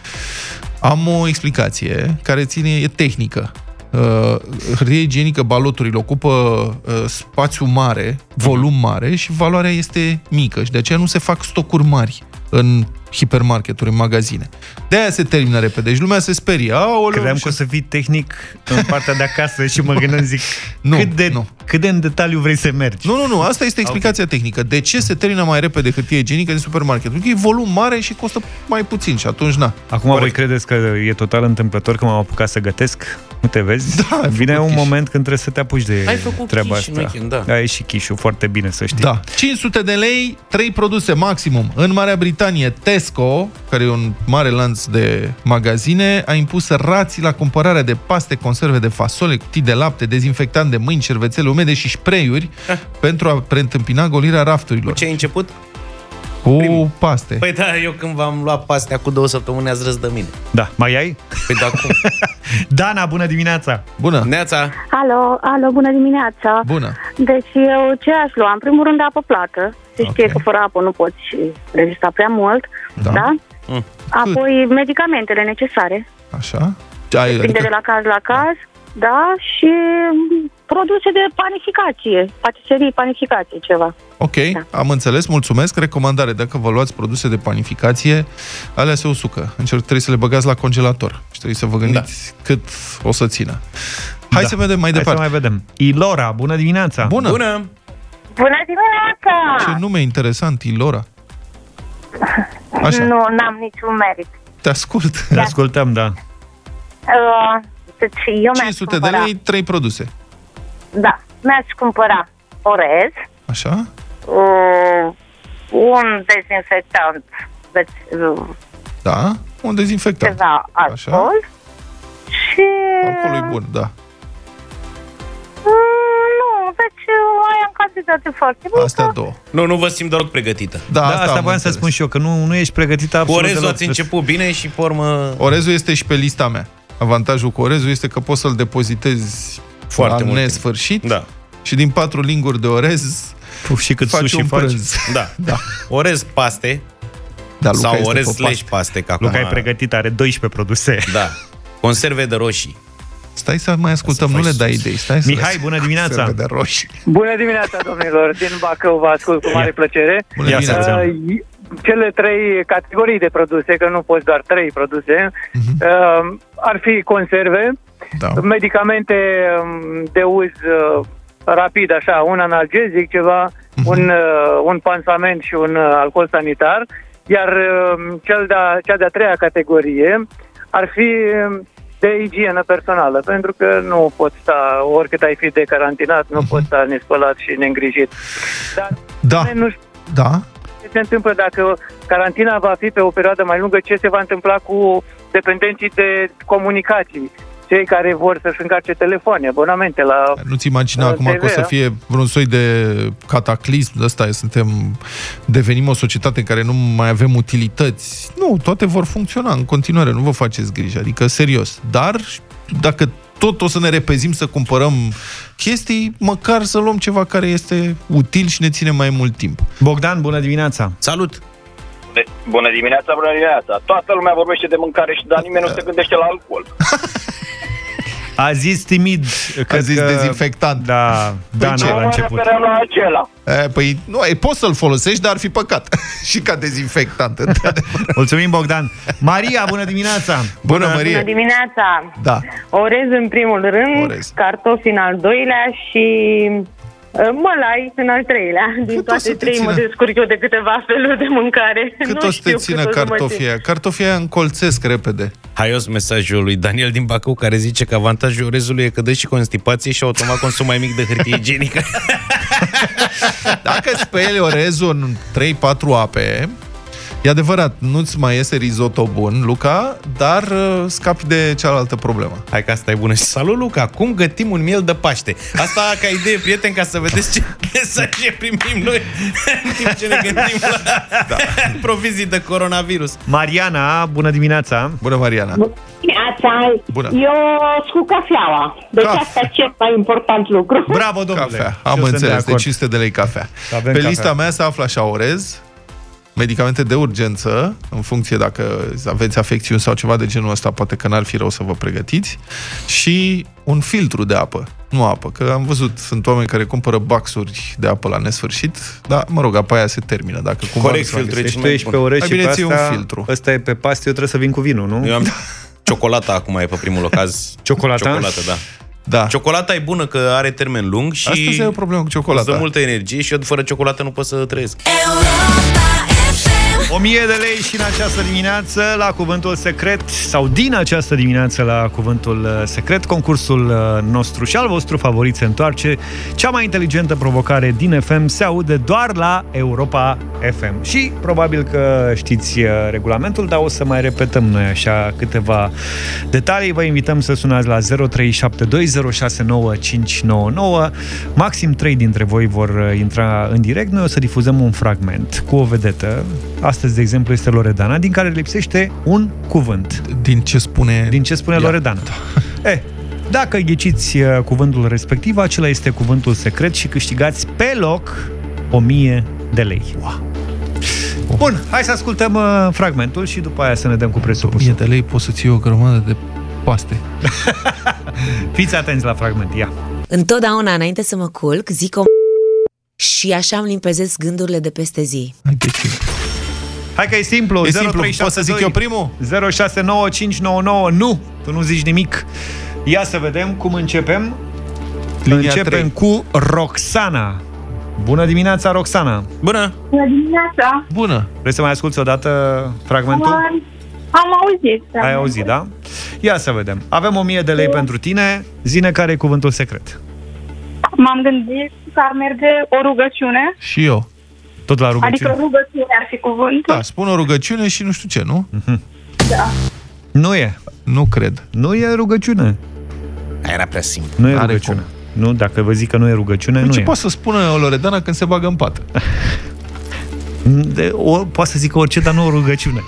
Am o explicație care ține, e tehnică. Uh, hârtie igienică, baloturile ocupă uh, spațiu mare, volum mare și valoarea este mică și de aceea nu se fac stocuri mari în hipermarketuri, în magazine. De aia se termină repede și lumea se sperie. Aoleu, Credeam și- că o să fii tehnic în partea de acasă și mă gândeam, zic, Nu, cât, de, nu. cât de în detaliu vrei să mergi? Nu, nu, nu, asta este explicația tehnică. De ce se termină mai repede hârtie igienică din supermarket? Pentru că e volum mare și costă mai puțin și atunci, na. Acum voi credeți că e total întâmplător că m-am apucat să gătesc? Uite, vezi? Da, ai Vine făcut un quiche. moment când trebuie să te apuci de Ai făcut treaba quiche în asta. weekend, da. Ai și chișul foarte bine, să știi. Da. 500 de lei, 3 produse maximum. În Marea Britanie, Tesco, care e un mare lanț de magazine, a impus rații la cumpărarea de paste, conserve de fasole, cutii de lapte, dezinfectant de mâini, cervețele umede și spray-uri pentru a preîntâmpina golirea rafturilor. Ce ai început? Cu paste. Păi da, eu când v-am luat pastea cu două săptămâni ați râs de mine. Da. Mai ai? Păi da, cum? Dana, bună dimineața! Bună! Neața! Alo, alo, bună dimineața. Bună! Deci eu ce aș lua? În primul rând apă plată. Se știe că fără apă nu poți rezista prea mult. Da. da? Mm. Apoi medicamentele necesare. Așa? Ai, Depinde de la caz la caz. Da? Și mm, produse de panificație. Patiserii, panificație, ceva. Ok, am înțeles, mulțumesc. Recomandare, dacă vă luați produse de panificație, alea se usucă. Încerc, trebuie să le băgați la congelator și trebuie să vă gândiți da. cât o să țină. Hai Da. să vedem mai Hai departe. să mai vedem. Ilora, bună dimineața! Bună! Bună! Bună dimineața! Ce nume interesant, Ilora. Așa. Nu, n-am niciun merit. Te ascult. Te ascultăm, da. Uh, deci eu mi-aș 500 de cumpăra, lei, 3 produse. Da, mi-aș cumpăra orez, Așa? uh, un dezinfectant, deci uh, Da? Un dezinfectant. ceva alcool și... Alcoolul e bun, da. Mm, nu, deci mai am cantitate foarte mică. Astea două. Nu, nu vă simt deloc pregătită. Da, Da, asta asta am voiam să înțeles. spun și eu, că nu, nu ești pregătită Cu absolut orezul deloc. ați început bine și pe urmă... Orezul este și pe lista mea. Avantajul cu orezul este că poți să-l depozitezi Foarte la mult nesfârșit Da. și din patru linguri de orez Puf, și cât faci sushi un faci. prânz. Da. Da. Orez paste Da, Luca sau este orez pe slash paste. paste, că acum... Luca e pregătit, are 12 produse. Da. Conserve de roșii. Stai să mai ascultăm, Să nu le faci dai sus. idei. Stai să Mihai, bună dimineața! Să vede roșii. Bună dimineața, domnilor! Din Bacău vă ascult cu mare plăcere. Bună Ia dimineața. să vedem. Uh, cele trei categorii de produse, că nu poți doar trei produse, Mhm. uh, ar fi conserve, Da. medicamente um, de uz uh, rapid, așa, un analgezic, ceva, Mhm. un, uh, un pansament și un uh, alcool sanitar, iar uh, cel de-a, cea de-a treia categorie ar fi um, de igienă personală, pentru că nu poți sta, oricât ai fi de carantinat, nu poți sta nespălat și neîngrijit. Dar Mhm. Da. nu știu Da. ce se întâmplă dacă carantina va fi pe o perioadă mai lungă, ce se va întâmpla cu dependenții de comunicații, cei care vor să-și încarce telefoane, abonamente la... Nu-ți imagina Uh, acum că o să TV, fie vreun soi de cataclism ăsta, suntem, devenim o societate în care nu mai avem utilități. Nu, toate vor funcționa în continuare, nu vă faceți griji, adică serios. Dar dacă tot o să ne repezim să cumpărăm chestii, măcar să luăm ceva care este util și ne ține mai mult timp. Bogdan, bună dimineața! Salut! De, bună dimineața, bună dimineața. Toată lumea vorbește de mâncare și dar nimeni nu se gândește la alcool. A zis timid. A zis dezinfectant. Da, Dan ce? la început. la acela. E, păi, nu, e, poți să-l folosești, dar ar fi păcat. și ca dezinfectant. într-adevăr. Mulțumim, Bogdan. Maria, bună dimineața! Bună, Marie! Bună dimineața! Da. Orez în primul rând, Orez. cartofi în al doilea și uh, mălai în al treilea. Din o toate să te trei mă țină? descurc eu de câteva feluri de mâncare. Cât nu o să te știu țină cât o să mă cartofii țin. aia? Cartofii aia încolțesc repede. Haios mesajul lui Daniel din Bacău care zice că avantajul orezului e că dă și constipație și automat consum mai mic de hârtie igienică. Dacă speli orezul în 3-4 ape, e adevărat, nu-ți mai iese risotto bun, Luca, dar uh, scapi de cealaltă problemă. Hai că asta e bună. Și salut, Luca! Cum gătim un miel de Paște? Asta ca idee, prieten, ca să vedeți ce mesaje primim noi în timp ce ne gândim la da. provizii de coronavirus. Mariana, bună dimineața! Bună, Mariana! Neața, Bună. eu cu cafeaua. Deci Caf. asta e cel mai important lucru. Bravo, domnule! Cafea. Și Am eu sunt de înțeles, de acord. 500 de lei cafea. Avem Pe cafea. lista mea se află așa orez, medicamente de urgență, în funcție dacă aveți afecțiuni sau ceva de genul ăsta, poate că n-ar fi rău să vă pregătiți, și un filtru de apă, nu apă, că am văzut, sunt oameni care cumpără baxuri de apă la nesfârșit, dar, mă rog, apa aia se termină, dacă cumva Corect, nu se mai filtrul e găsește. Deci tu ești pe orez Mai și bine pe ții un asta, filtru. ăsta e pe paste, eu trebuie să vin cu vinul, nu? Eu am ciocolata acum e pe primul locaz. Ciocolata? Ciocolată, da. Da. Ciocolata e bună că are termen lung și Asta e o problemă cu îți dă ciocolata. multă energie și eu fără ciocolată nu pot să trăiesc. 1000 de lei și în această dimineață la Cuvântul Secret sau din această dimineață la Cuvântul uh, Secret, concursul uh, nostru și al vostru favorit se întoarce. Cea mai inteligentă provocare din FM se aude doar la Europa FM. Și probabil că știți uh, regulamentul, dar o să mai repetăm noi așa câteva detalii. Vă invităm să sunați la 0372069599. Maxim 3 dintre voi vor uh, intra în direct. Noi o să difuzăm un fragment cu o vedetă. Astăzi, de exemplu, este Loredana, din care lipsește un cuvânt. Din ce spune... Din ce spune Ea. Loredana. Eh, dacă ghiciți uh, cuvântul respectiv, acela este cuvântul secret și câștigați pe loc 1000 de lei. Bun, hai să ascultăm uh, fragmentul și după aia să ne dăm cu presupusul. 1000 de lei poți să ții o grămadă de paste. Fiți atenți la fragment, ia. Întotdeauna înainte să mă culc, zic o și așa îmi limpezesc gândurile de peste zi. Hai că e simplu. E simplu. Pot să zic eu primul? 069599. Nu, tu nu zici nimic. Ia să vedem cum începem. Linia începem trei. cu Roxana. Bună dimineața, Roxana. Bună! Bună dimineața! Bună! Vrei să mai asculti o dată fragmentul? Am, am auzit. Ai auzit, da? Ia să vedem. Avem 1000 de lei pentru tine. Zine care e cuvântul secret. M-am gândit că ar merge o rugăciune. Și eu. Tot la rugăciune. Adică rugăciune ar fi cuvântul. Da, spun o rugăciune și nu știu ce, nu? Da. Nu e. Nu cred. Nu e rugăciune. Aia era prea simplu. Nu e Are rugăciune. Nu, dacă vă zic că nu e rugăciune, Păi nu ce e. poate să spună o Loredana când se bagă în pat? De, o, poate să zică orice, dar nu o rugăciune.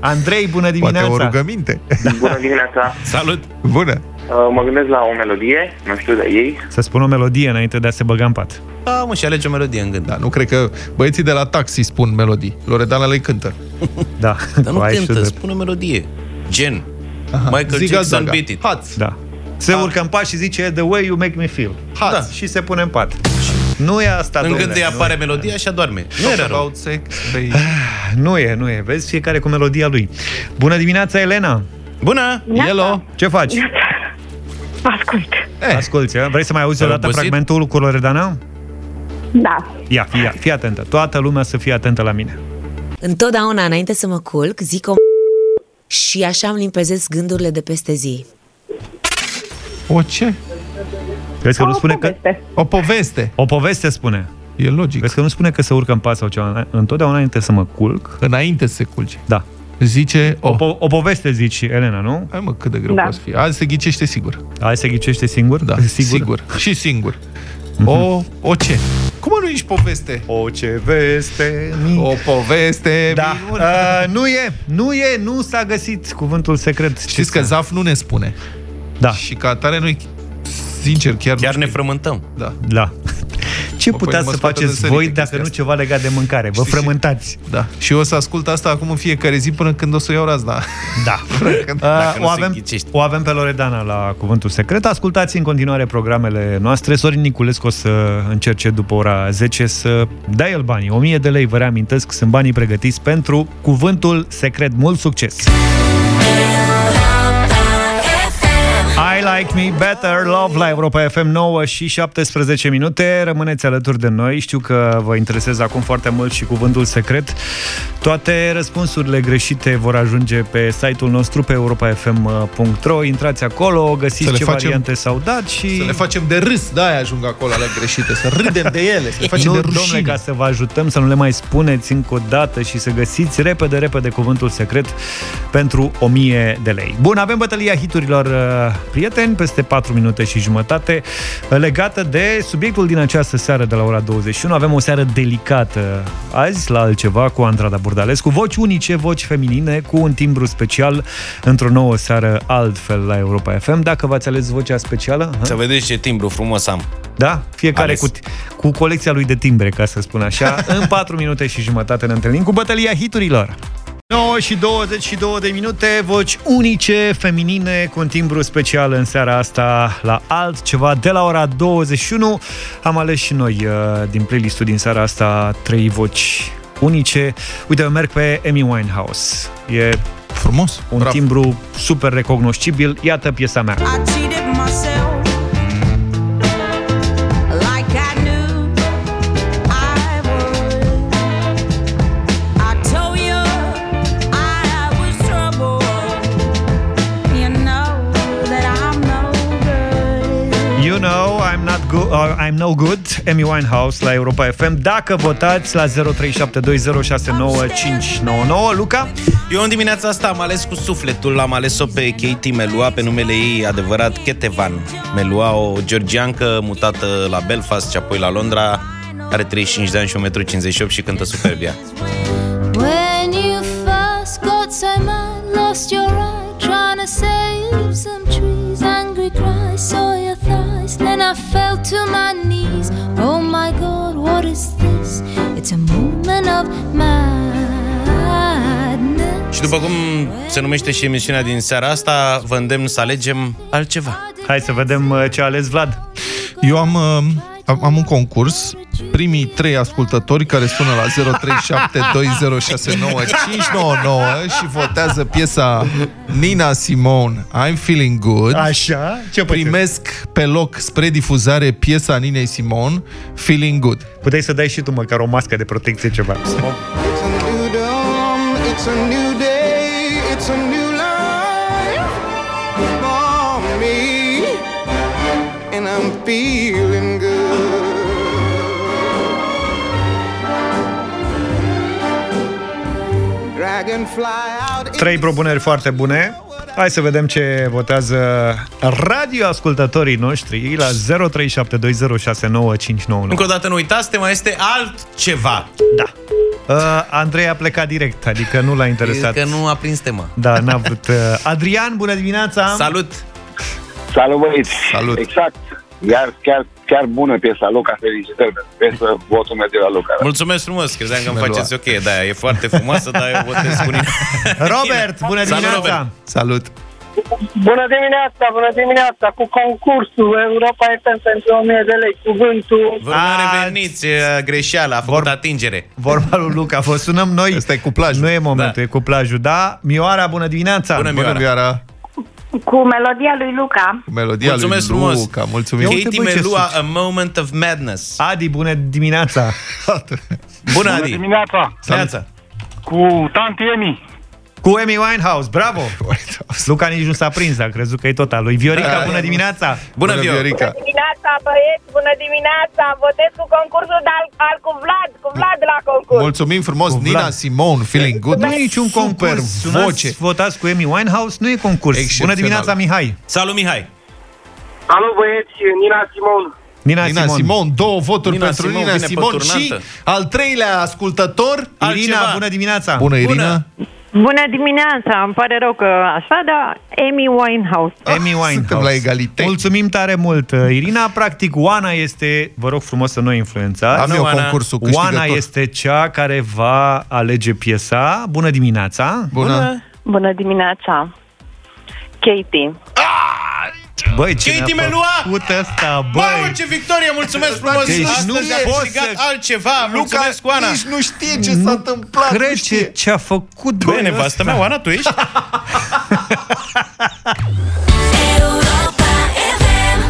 Andrei, bună dimineața! Poate o rugăminte. Bună dimineața! Salut! Bună! Uh, Mă gândesc la o melodie, nu știu de ei. Să spun o melodie înainte de a se băga în pat. Da, mă, și alege o melodie în gând. Da, nu cred că băieții de la taxi spun melodii. Loredana le cântă. Da. Dar nu Cu ai și cântă, de- spune o melodie. Gen. Aha. Michael Ziga Jackson, Zaga. Beat It. Hați. Da. Se urcă în pat și zice The way you make me feel. Hați. Da. Și se pune în pat. Nu e asta, În domnule. gând îi apare melodia și adorme. Nu era rău. About sex, baby. Nu e, nu e. Vezi, fiecare cu melodia lui. Bună dimineața, Elena! Bună! Hello! Ce faci? Ascult. Eh. Asculți, eh? vrei să mai auzi o Ai dată obosit? fragmentul cu Loredana? Da. Ia, fii, fii atentă. Toată lumea să fie atentă la mine. Întotdeauna înainte să mă culc, zic o și așa îmi limpezesc gândurile de peste zi. O ce? Vezi că nu spune că... O poveste. O poveste spune. E logic. Vezi că nu spune că se urcă în pat sau ceva. Întotdeauna înainte să mă culc. Înainte să se culce. Da. Zice o. O, po- o poveste zici, Elena, nu? Hai mă, cât de greu Da. poate să fie. Azi se ghicește sigur. Hai să ghicește singur? Da, sigur. sigur. Și singur. O, o ce? Cum mă nu ești poveste? O ce veste mi... O poveste Da. minunată. Uh, nu e, nu e, nu s-a găsit cuvântul secret. Știți că Zaf nu ne spune. Da. Și ca atare noi, sincer, chiar Chiar nu ne știm. frământăm. Da. Da. Ce Mă, păi puteți mă să scoate faceți de sărit voi de dacă chestia nu asta. ceva legat de mâncare? Vă Știi ce? frământați. Da. Și eu o să ascult asta acum în fiecare zi până când o să o iau razna. Da. Dacă Uh, nu o, se avem, ghicești. o avem pe Loredana la Cuvântul Secret. Ascultați în continuare programele noastre. Sorin Niculescu o să încerce după ora 10 să dea el banii. 1000 de lei, vă reamintesc, sunt banii pregătiți pentru Cuvântul Secret. Mult succes! I like me better, love la Europa FM 9 și 17 minute. Rămâneți alături de noi. Știu că vă interesează acum foarte mult și cuvântul secret. Toate răspunsurile greșite vor ajunge pe site-ul nostru pe europafm.ro. Intrați acolo, Să găsiți le ce facem- variante s-au dat și... Să le facem de râs, da, ajung acolo alea greșite, să râdem de ele, să le facem nu, de domnule, rușine. ca să vă ajutăm să nu le mai spuneți încă o dată și să găsiți repede, repede cuvântul secret pentru 1000 de lei. Bun, avem bătălia hiturilor, uh, prieteni, peste 4 minute și jumătate, uh, legată de subiectul din această seară de la ora 21. Avem o seară delicată azi la altceva cu Andrada Burdalescu, voci unice, voci feminine, cu un timbru special într-o nouă seară altfel la Europa FM. Dacă v-ați ales vocea specială... ha? Să vedeți ce timbru frumos am. Da? Fiecare Ales. cu, cu colecția lui de timbre, ca să spun așa. În 4 minute și jumătate ne întâlnim cu bătălia hiturilor. 9 și 22 de minute, voci unice, feminine, cu un timbru special în seara asta la altceva. De la ora 21 am ales și noi uh, din playlistul din seara asta trei voci unice. Uite, eu merg pe Amy Winehouse. E frumos, un bravo. timbru super recognoscibil. Iată piesa mea. I I'm no good, Amy Winehouse la Europa FM. Dacă votați la 0372069599, Luca? Eu în dimineața asta am ales cu sufletul, l-am ales-o pe Katie Melua, pe numele ei adevărat Ketevan. Melua, o georgiancă mutată la Belfast și apoi la Londra, are 35 de ani și 1,58 m și cântă superb ea. When you first got so mad, lost your eye, trying to save some to my knees. Oh my God, what is this? It's a moment of madness. Și după cum se numește și emisiunea din seara asta, vă îndemn să alegem altceva. Hai să vedem uh, ce a ales Vlad. Eu am, uh, am, am un concurs. Primii trei ascultători care sună la 0372069599 și votează piesa Nina Simone, I'm Feeling Good. Așa? Ce Primesc pe loc spre difuzare piesa Ninei Simone, Feeling Good. Puteai să dai și tu măcar o mască de protecție ceva. It's a new Trei propuneri foarte bune. Hai să vedem ce votează radioascultătorii noștri la 0372069599. Încă o dată nu uitați, tema este altceva. Da. Uh, Andrei a plecat direct, adică nu l-a interesat. Că nu a prins tema. Da, n-a vrut. Uh, Adrian, bună dimineața! Salut! Salut băieți! Salut! Exact. Iar chiar, chiar bună piesa Luca, felicitări pentru piesă, votul meu de la Luca. Mulțumesc frumos, credeam că îmi Melua. faceți ok, da, e foarte frumoasă, dar eu votez cu Nina. Robert, bună Salut, dimineața! Robert. Salut! Bună dimineața, bună dimineața, cu concursul Europa FM pentru 1000 de lei, cuvântul... Vă rog, reveniți, e, greșeală, a făcut atingere. Vorba lui Luca, vă sunăm noi. Asta e cu plajul. Nu e momentul, da. e cu plajul, da? Mioara, bună dimineața! Bună, Bună, Mioara. Mioara! Cu melodia lui Luca. Cu melodia Mulțumesc lui frumos. Luca, mulțumim. Ia uite, Katie băi, ce Melua, suci. A Moment of Madness. Adi, bună dimineața! Bună, Adi! dimineața, Neața. cu Tanti Emi. Cu Amy Winehouse, bravo! Luca nici nu s-a prins, a crezut că e tot al lui. Viorica, Da. bună dimineața! Bună, Vio! Viorica! dimineața, băieți, bună dimineața! Votez cu concursul de al, al cu Vlad, cu Vlad la concurs. Mulțumim frumos, Cu Vlad. Nina Simone, Feeling Good. Nu e niciun Super concurs. voce. Sunați, votați cu Amy Winehouse, nu e concurs. Bună Excepțional. dimineața, Mihai! Salut, Mihai! Alo băieți, Nina Simon. Nina, Nina Simon. Simone, două voturi Nina pentru Simone Nina vine Simone pe și turnantă. al treilea ascultător, Irina, Altceva. bună dimineața! Bună, Irina. Bună. Bună dimineața, îmi pare rău că așa, dar Amy Winehouse. Amy Winehouse. la egalitate. Mulțumim tare mult, uh, Irina. Practic, Oana este, vă rog frumos să nu influențați. Am eu Oana. concursul Oana câștigător. este cea care va alege piesa. Bună dimineața! Bună! Bună dimineața! Katie. Băi, ce Katie ne-a Melua! făcut ăsta, Băi, băi! ce victorie! Mulțumesc frumos! Deci Astăzi nu a poți câștigat să- altceva! Mulțumesc, Oana! Nici nu știe ce s-a întâmplat. Crede ce, ce a făcut, Băi, băi, nevastă ăsta. mea, Oana, tu ești?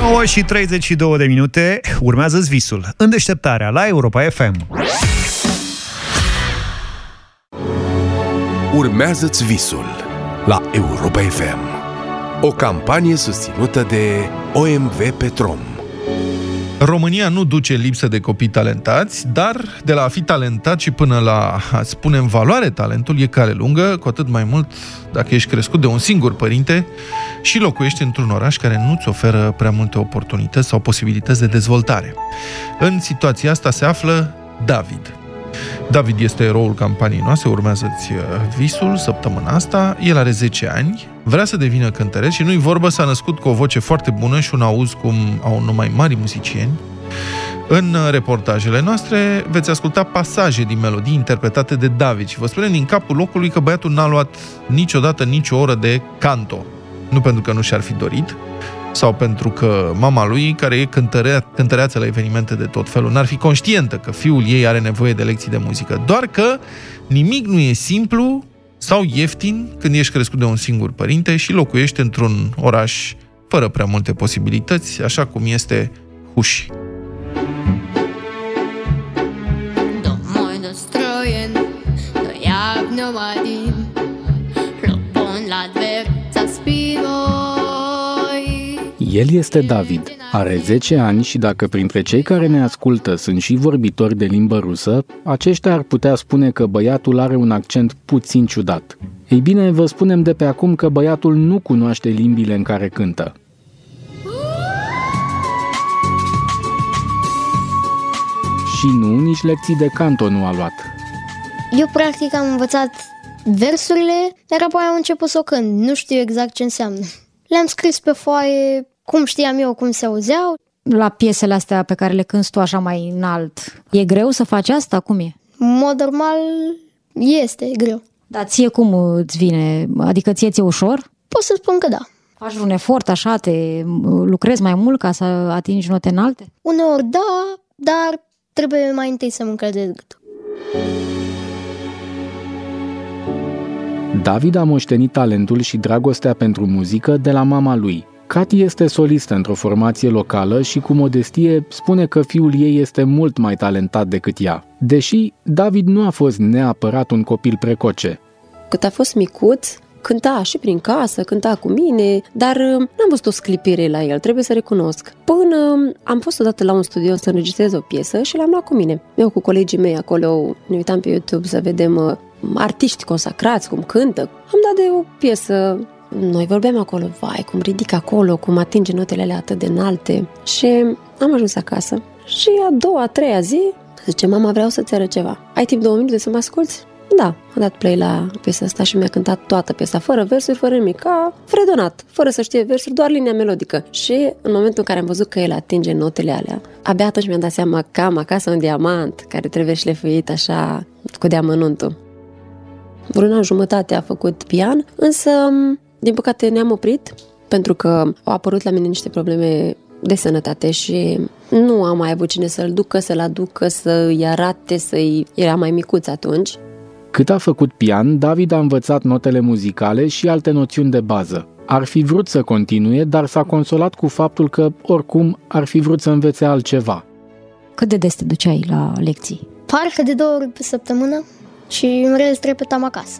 9 și 32 de minute, urmează visul în deșteptarea la Europa FM. Urmează-ți visul la Europa FM. O campanie susținută de OMV Petrom. România nu duce lipsă de copii talentați, dar de la a fi talentat și până la a-ți pune în valoare talentul e cale lungă, cu atât mai mult dacă ești crescut de un singur părinte și locuiești într-un oraș care nu-ți oferă prea multe oportunități sau posibilități de dezvoltare. În situația asta se află David. David este eroul campaniei noastre, urmează-ți uh, visul săptămâna asta. El are 10 ani, vrea să devină cântăreț și nu-i vorbă, s-a născut cu o voce foarte bună și un auz cum au numai mari muzicieni. În uh, reportajele noastre veți asculta pasaje din melodii interpretate de David și vă spunem din capul locului că băiatul n-a luat niciodată nicio oră de canto. Nu pentru că nu și-ar fi dorit, sau pentru că mama lui, care e cântărea, cântăreață la evenimente de tot felul, n-ar fi conștientă că fiul ei are nevoie de lecții de muzică. Doar că nimic nu e simplu sau ieftin când ești crescut de un singur părinte și locuiești într-un oraș fără prea multe posibilități, așa cum este Huși. El este David, are 10 ani și dacă printre cei care ne ascultă sunt și vorbitori de limbă rusă, aceștia ar putea spune că băiatul are un accent puțin ciudat. Ei bine, vă spunem de pe acum că băiatul nu cunoaște limbile în care cântă. Și nu, nici lecții de canto nu a luat. Eu practic am învățat versurile, dar apoi am început să o cânt. Nu știu exact ce înseamnă. Le-am scris pe foaie cum știam eu cum se auzeau. La piesele astea pe care le cânti tu așa mai înalt, e greu să faci asta? Cum e? În mod normal este greu. Dar ție cum îți vine? Adică ție ți-e ușor? Pot să spun că da. Faci un efort așa, te lucrezi mai mult ca să atingi note înalte? Uneori da, dar trebuie mai întâi să mă încălzesc gâtul. David a moștenit talentul și dragostea pentru muzică de la mama lui. Cati este solistă într-o formație locală și cu modestie spune că fiul ei este mult mai talentat decât ea. Deși David nu a fost neapărat un copil precoce. Cât a fost micuț, cânta și prin casă, cânta cu mine, dar uh, n-am văzut o sclipire la el, trebuie să recunosc. Până um, am fost odată la un studio să înregistrez o piesă și l-am luat cu mine. Eu cu colegii mei acolo ne uitam pe YouTube să vedem uh, artiști consacrați, cum cântă. Am dat de o piesă noi vorbeam acolo, vai, cum ridică acolo, cum atinge notele alea atât de înalte. Și am ajuns acasă. Și a doua, a treia zi, zice, mama, vreau să-ți arăt ceva. Ai timp două minute să mă asculți? Da, am dat play la piesa asta și mi-a cântat toată piesa, fără versuri, fără nimic, ca fredonat, fără să știe versuri, doar linia melodică. Și în momentul în care am văzut că el atinge notele alea, abia atunci mi-am dat seama că am acasă un diamant care trebuie șlefuit așa cu deamănuntul. Vreun an jumătate a făcut pian, însă, din păcate, ne-am oprit pentru că au apărut la mine niște probleme de sănătate și nu am mai avut cine să-l ducă, să-l aducă, să-i arate, să-i... Era mai micuț atunci. Cât a făcut pian, David a învățat notele muzicale și alte noțiuni de bază. Ar fi vrut să continue, dar s-a consolat cu faptul că, oricum, ar fi vrut să învețe altceva. Cât de des te duceai la lecții? Parcă de două ori pe săptămână și în rest repetam acasă.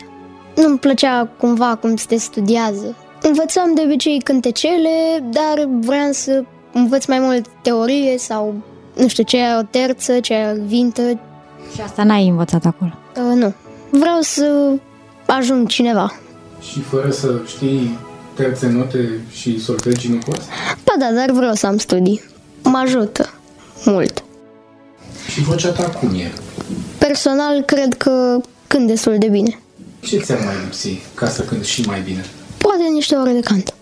Nu-mi plăcea cumva cum se studiază. Învățam de obicei cântecele, dar vreau să învăț mai mult teorie sau, nu știu, ce e o terță, ce e o vintă. Și asta n-ai învățat acolo? Uh, nu. Vreau să ajung cineva. Și fără să știi terțe note și solfegii nu poți? Ba da, dar vreau să am studii. Mă ajută mult. Și vocea ta cum e? Personal, cred că cânt destul de bine. Ce ți-ar mai lipsi ca să cânti și mai bine? Poate niște ore de cant.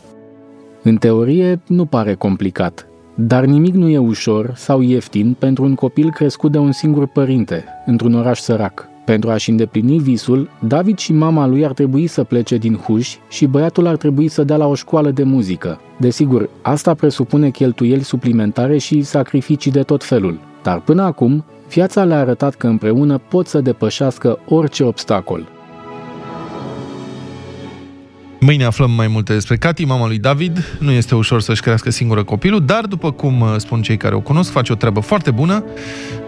În teorie, nu pare complicat, dar nimic nu e ușor sau ieftin pentru un copil crescut de un singur părinte, într-un oraș sărac. Pentru a-și îndeplini visul, David și mama lui ar trebui să plece din Huș și băiatul ar trebui să dea la o școală de muzică. Desigur, asta presupune cheltuieli suplimentare și sacrificii de tot felul. Dar până acum, viața le-a arătat că împreună pot să depășească orice obstacol. Mâine aflăm mai multe despre Cati, mama lui David. Nu este ușor să-și crească singură copilul, dar, după cum uh, spun cei care o cunosc, face o treabă foarte bună.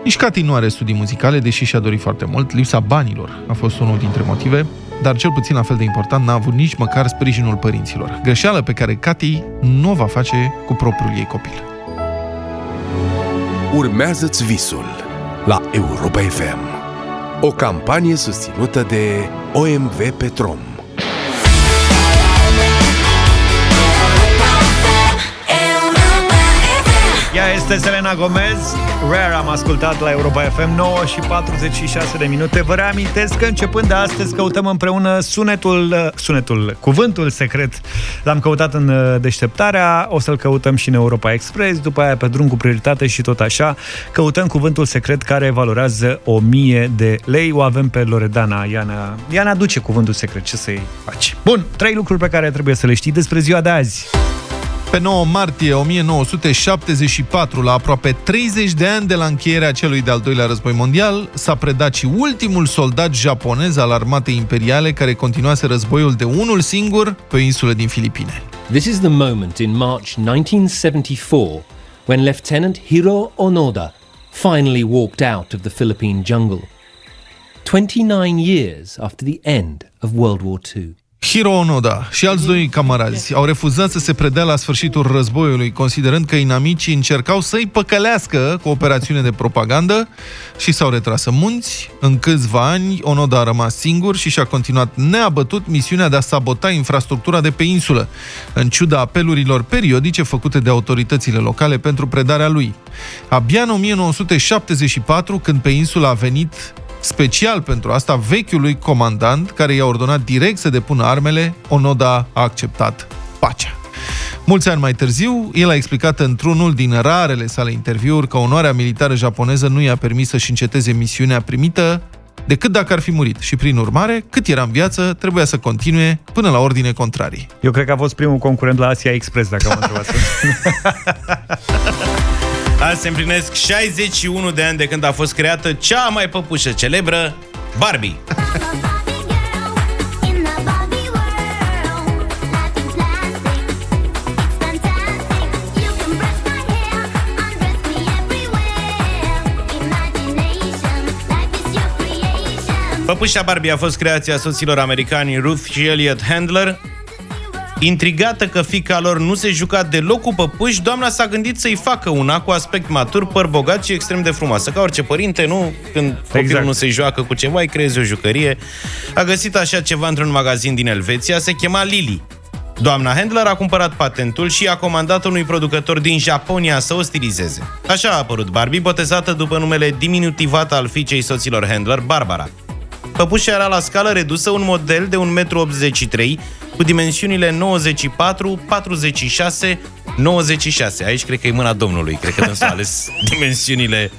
Nici Cati nu are studii muzicale, deși și-a dorit foarte mult. Lipsa banilor a fost unul dintre motive, dar cel puțin la fel de important n-a avut nici măcar sprijinul părinților. Greșeală pe care Cati nu o va face cu propriul ei copil. Urmează-ți visul la Europa FM. O campanie susținută de OMV Petrom. Este Selena Gomez. Rare am ascultat la Europa FM 9 și 46 de minute. Vă reamintesc că începând de astăzi Căutăm împreună sunetul Sunetul, cuvântul secret. L-am căutat în uh, deșteptarea O să-l căutăm și în Europa Express După aia pe drum cu prioritate și tot așa. Căutăm cuvântul secret care valorează 1000 de lei. O avem pe Loredana. Iana, Iana aduce cuvântul secret, ce să-i faci? Bun, trei lucruri pe care trebuie să le știi despre ziua de azi Pe 9 martie 1974, la aproape 30 de ani de la încheierea celui de-al doilea război mondial, s-a predat și ultimul soldat japonez al armatei imperiale care continuase războiul de unul singur pe o insulă din Filipine. This is the moment in March 1974 when Lieutenant Hiro Onoda finally walked out of the Philippine jungle. 29 years after the end of World War II. Hiro Onoda și alți doi camarazi au refuzat să se predea la sfârșitul războiului, considerând că inamicii încercau să-i păcălească cu o operațiune de propagandă și s-au retras în munți. În câțiva ani, Onoda a rămas singur și și-a continuat neabătut misiunea de a sabota infrastructura de pe insulă, în ciuda apelurilor periodice făcute de autoritățile locale pentru predarea lui. Abia în 1974, când pe insulă a venit Special pentru asta, vechiului comandant, care i-a ordonat direct să depună armele, Onoda a acceptat pacea. Mulți ani mai târziu, el a explicat într-unul din rarele sale interviuri că onoarea militară japoneză nu i-a permis să-și înceteze misiunea primită decât dacă ar fi murit și, prin urmare, cât era în viață, trebuia să continue până la ordine contrarii. Eu cred că a fost primul concurent la Asia Express, dacă am întrebat. Azi se împlinesc 61 de ani de când a fost creată cea mai păpușă celebră, Barbie. Păpușa Barbie a fost creația soților americani Ruth și Elliot Handler. Intrigată că fica lor nu se juca deloc cu păpuși, doamna s-a gândit să-i facă una cu aspect matur, păr bogat și extrem de frumoasă. Ca orice părinte, nu? Când copilul Exact. nu se joacă cu ceva, îi creezi o jucărie. A găsit așa ceva într-un magazin din Elveția, se chema Lily. Doamna Handler a cumpărat patentul și a comandat unui producător din Japonia să o stilizeze. Așa a apărut Barbie, botezată după numele diminutivat al fiicei soților Handler, Barbara. Păpușa era la scală redusă un model de 1,83 m cu dimensiunile 94, 46, 96. Aici cred că e mâna domnului. Cred că dânsul a ales dimensiunile.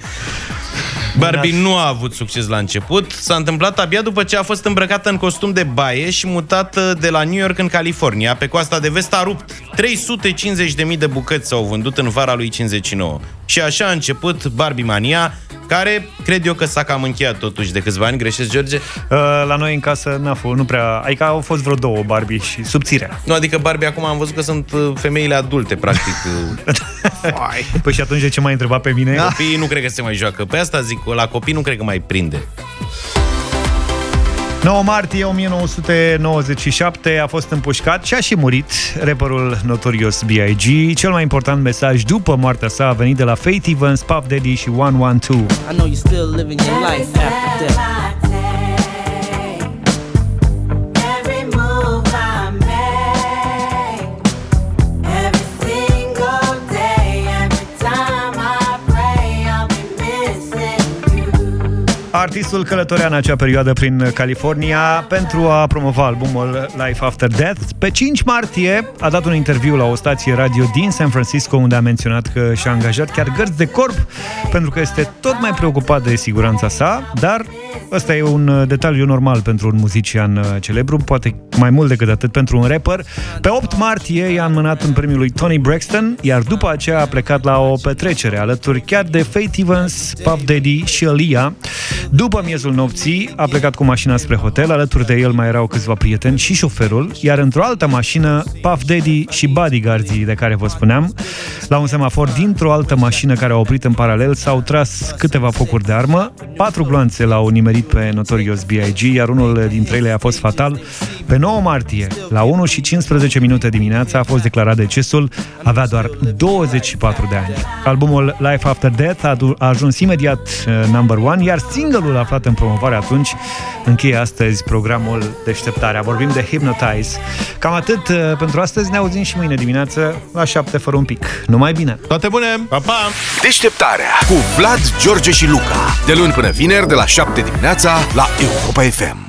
Barbie nu a avut succes la început. S-a întâmplat abia după ce a fost îmbrăcată în costum de baie și mutată de la New York în California. Pe coasta de vest a rupt. 350.000 de bucăți s-au vândut în vara lui 59. Și așa a început Barbie Mania, care cred eu că s-a cam încheiat totuși de câțiva ani. Greșesc, George? Uh, La noi în casă n-a fost, nu prea... Adică au fost vreo două Barbie și subțirea. Nu, adică Barbie acum am văzut că sunt uh, femeile adulte, practic. uh. Păi și atunci de ce m-ai întrebat pe mine? Copiii nu cred că se mai joacă. Pe asta zic, la copii nu cred că mai prinde. 9 martie 1997 a fost împușcat și a și murit rapperul Notorious B.I.G. Cel mai important mesaj după moartea sa a venit de la Faith Evans, Puff Daddy și 112. I know you're still living your life after death. Artistul călătorea în acea perioadă prin California pentru a promova albumul Life After Death. Pe 5 martie a dat un interviu la o stație radio din San Francisco unde a menționat că și-a angajat chiar gărzi de corp pentru că este tot mai preocupat de siguranța sa, dar ăsta e un uh, detaliu normal pentru un muzician uh, celebru, poate mai mult decât atât pentru un rapper. Pe 8 martie i-a înmânat un premiu lui Tony Braxton, iar după aceea a plecat la o petrecere alături chiar de Faith Evans, Puff Daddy și Aaliyah. După miezul nopții, a plecat cu mașina spre hotel, alături de el mai erau câțiva prieteni și șoferul, iar într-o altă mașină, Puff Daddy și bodyguards de care vă spuneam. La un semafor dintr-o altă mașină care a oprit în paralel s-au tras câteva focuri de armă, patru gloanțe l-au nimerit pe Notorious B.I.G., iar unul dintre ele a fost fatal. Pe 9 martie, la 1 și 15 minute dimineața, a fost declarat decesul, avea doar 24 de ani. Albumul Life After Death a, du- a ajuns imediat uh, number one, iar single-ul aflat în promovare atunci încheie astăzi programul Deșteptarea. Vorbim de Hypnotize. Cam atât uh, pentru astăzi, ne auzim și mâine dimineață la 7 fără un pic. Numai bine! Toate bune! Pa, pa! Deșteptarea cu Vlad, George și Luca. De luni până vineri, de la 7 dimineața, la Europa FM.